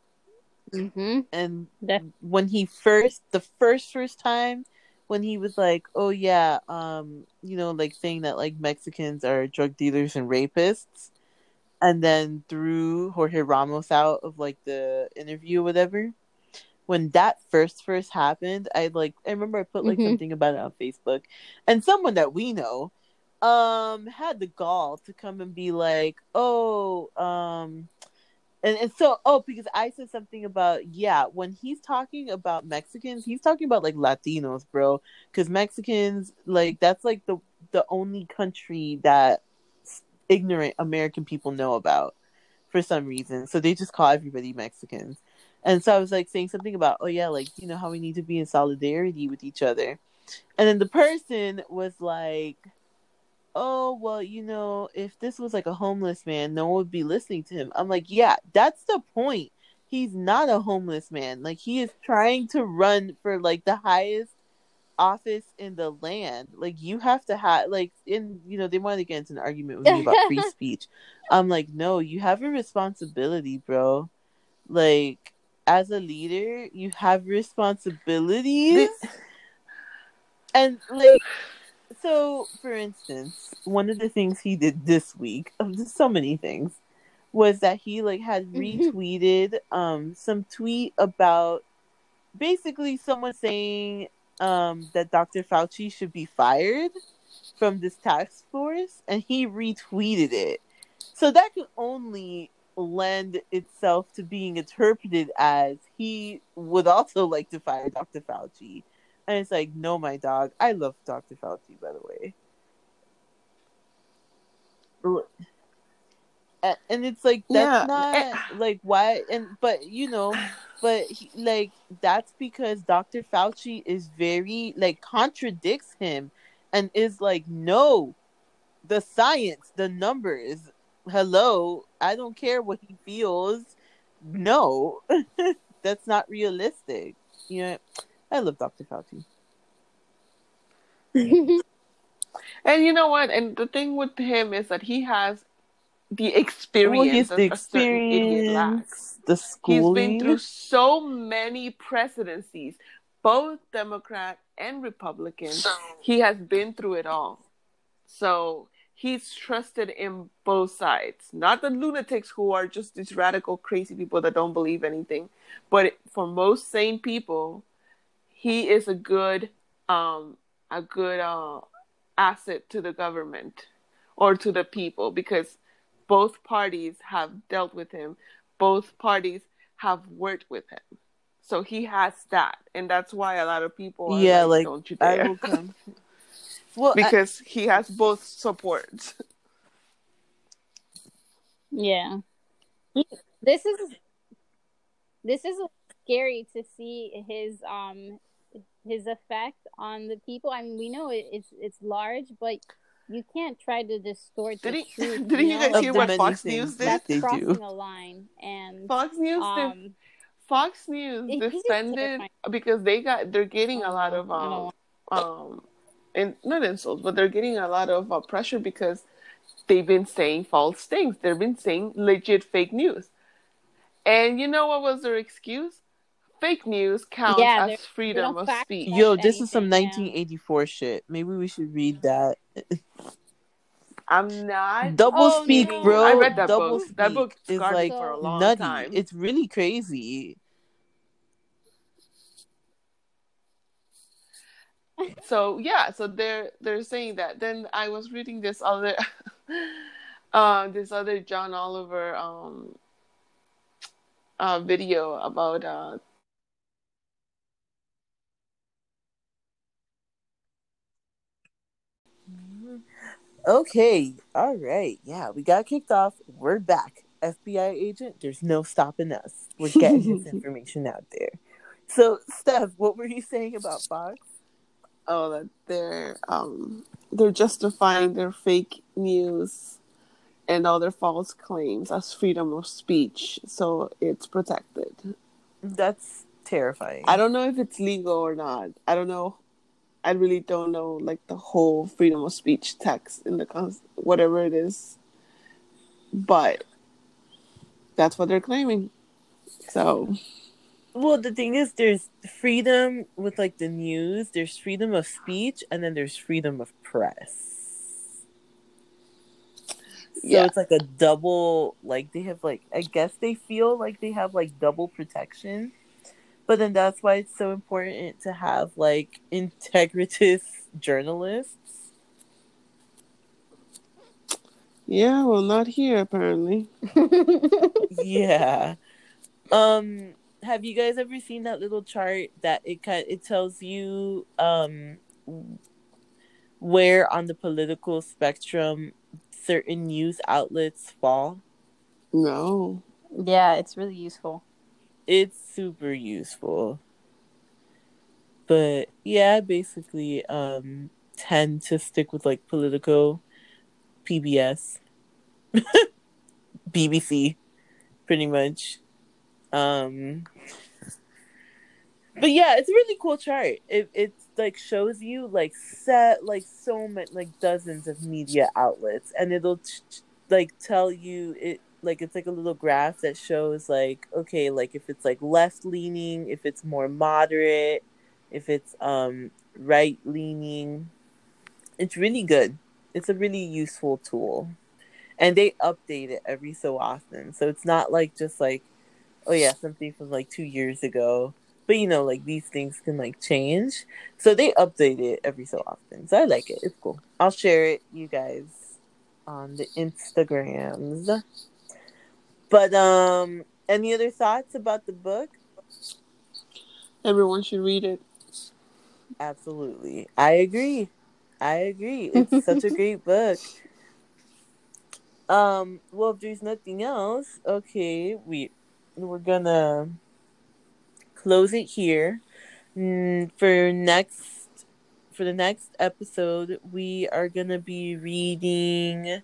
hmm and Def- when he first, the first first time, when he was like, "Oh yeah, um, you know, like saying that like Mexicans are drug dealers and rapists," and then threw Jorge Ramos out of like the interview, or whatever. When that first first happened, I like I remember I put like Mhm. something about it on Facebook, and someone that we know, um, had the gall to come and be like, "Oh, um." And, and so oh because I said something about yeah when he's talking about Mexicans he's talking about like Latinos bro because Mexicans like that's like the the only country that ignorant American people know about for some reason. So they just call everybody Mexicans. And so I was like saying something about, oh yeah, like you know how we need to be in solidarity with each other. And then the person was like, oh well, you know, if this was like a homeless man, no one would be listening to him. I'm like, yeah, that's the point. He's not a homeless man. Like he is trying to run for like the highest office in the land. Like you have to have like in you know they wanted to get into an argument with me about free (laughs) speech. I'm like, no, you have a responsibility, bro. Like as a leader, you have responsibilities. and like so for instance, one of the things he did this week, of so many things, was that he like had (laughs) retweeted um some tweet about basically someone saying um that Dr. Fauci should be fired from this task force and he retweeted it. So that can only lend itself to being interpreted as he would also like to fire Dr. Fauci. And it's like, no, my dog. I love Dr. Fauci, by the way. And it's like that's Yeah. not eh. like why and but you know but he, like that's because Dr. Fauci is very like contradicts him and is like no the science the numbers hello I don't care what he feels no (laughs) that's not realistic you know I love Dr. Fauci (laughs) And you know what? And the thing with him is that he has the oh, experience well, he's the a certain idiot lacks. experience the He's schooling been through so many presidencies, both Democrat and Republican. He has been through it all. So he's trusted in both sides. Not the lunatics who are just these radical, crazy people that don't believe anything. But for most sane people, he is a good um a good uh asset to the government or to the people because both parties have dealt with him. Both parties have worked with him. So he has that. And that's why a lot of people are yeah like, like don't you I dare. will come. (laughs) Well I- because he has both supports. Yeah. This is this is scary to see his um his effect on the people. I mean, we know it, it's it's large, but you can't try to distort did the he (laughs) truth. did you you know? guys Of hear what fox things news did That's they do. crossing a line, and fox news did um, fox news It- he's just defended because they got they're getting a lot of um um and not insults but they're getting a lot of uh, pressure because they've been saying false things they've been saying legit fake news and you know what was their excuse fake news counts Yeah, as freedom of speech. Yo, this is some anything, yeah. 1984 shit. Maybe we should read that. i'm not Double Oh, speak, no. bro. I read that Double book. That speak book is like for a long nutty. time. It's really crazy. so yeah so they're they're saying that then i was reading this other (laughs) uh this other john oliver um uh video about uh Okay, all right. Yeah, we got kicked off. We're back. FBI agent, there's no stopping us. We're getting this (laughs) information out there. So, Steph, what were you saying about Fox? oh that they're um they're justifying their fake news and all their false claims as freedom of speech so it's protected That's terrifying. i don't know if it's legal or not i don't know i really don't know like the whole freedom of speech text in the cons- whatever it is but that's what they're claiming so Well, the thing is, there's freedom with like the news, there's freedom of speech, and then there's freedom of press. So Yeah. it's like a double, like they have like, I guess they feel like they have like double protection. But then that's why it's so important to have like integritous (laughs) journalists. yeah well not here apparently yeah. Um have you guys ever seen that little chart that it kind it tells you um where on the political spectrum certain news outlets fall? No. Yeah, it's really useful. It's super useful. But yeah, I basically um tend to stick with like Politico, PBS, (laughs) BBC, pretty much. Um but yeah, it's a really cool chart. It it like shows you like set like so many like dozens of media outlets, and it'll like tell you it like it's like a little graph that shows like okay like if it's like left leaning, if it's more moderate, if it's um right leaning. It's really good. It's a really useful tool, and they update it every so often. So it's not like just like oh yeah something from like two years ago but you know like these things can like change so they update it every so often so i like it it's cool i'll share it you guys on the instagrams but um any other thoughts about the book Everyone should read it. absolutely i agree i agree it's (laughs) such a great book um well if there's nothing else okay we we're gonna close it here. Mm, for next for the next episode, we are gonna be reading.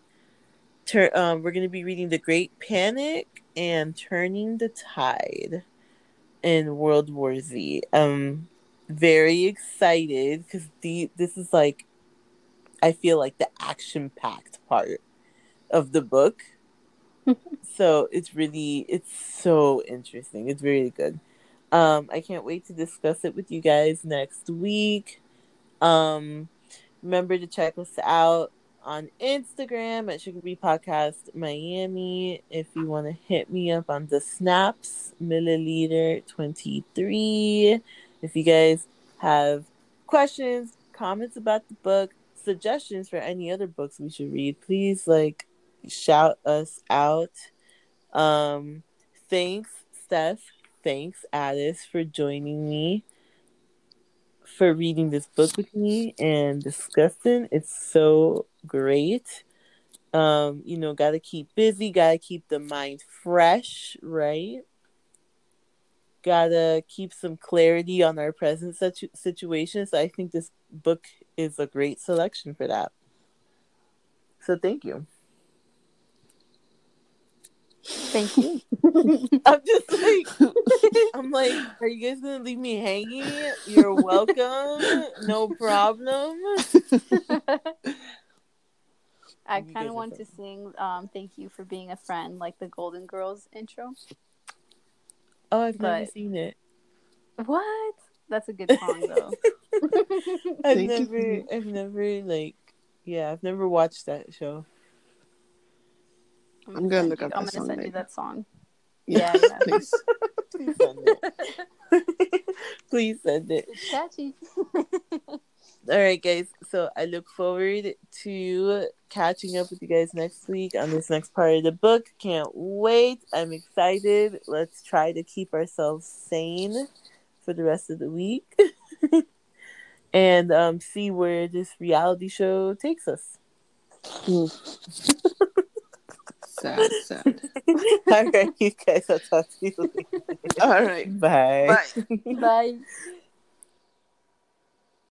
Tur- um, we're gonna be reading the Great Panic and Turning the Tide in World War Z. Um, very excited because the this is like, I feel like the action packed part of the book. (laughs) so it's really it's so interesting. It's really good. Um, I can't wait to discuss it with you guys next week. Um, remember to check us out on Instagram at Sugar Bee Podcast Miami. If you want to hit me up on the snaps, milliliter 23. If you guys have questions, comments about the book, suggestions for any other books we should read, please like shout us out. Um, thanks, Steph. Thanks, Addis, for joining me for reading this book with me and discussing. It's so great. Um, you know, gotta keep busy, gotta keep the mind fresh, right? Gotta keep some clarity on our present situ- situation. So I think this book is a great selection for that. So thank you. Thank you. (laughs) I'm just like, I'm like, are you guys gonna leave me hanging? You're welcome. No problem. (laughs) I kind of want to sing um, "Thank You for Being a Friend" like the Golden Girls intro. Oh, I've never seen it. What? That's a good song though. (laughs) I've never, I've never like, yeah, I've never watched that show. I'm gonna send look you- up I'm gonna song send you that song. Yeah, Yeah, (laughs) yeah. please. Please send it. (laughs) Please send it. It's catchy. (laughs) All right, guys. So I look forward to catching up with you guys next week on this next part of the book. Can't wait. I'm excited. Let's try to keep ourselves sane for the rest of the week and um, see where this reality show takes us. Mm. Sad, sad. (laughs) All right, you guys. I'll talk to you later. All right. Bye. Bye. Bye.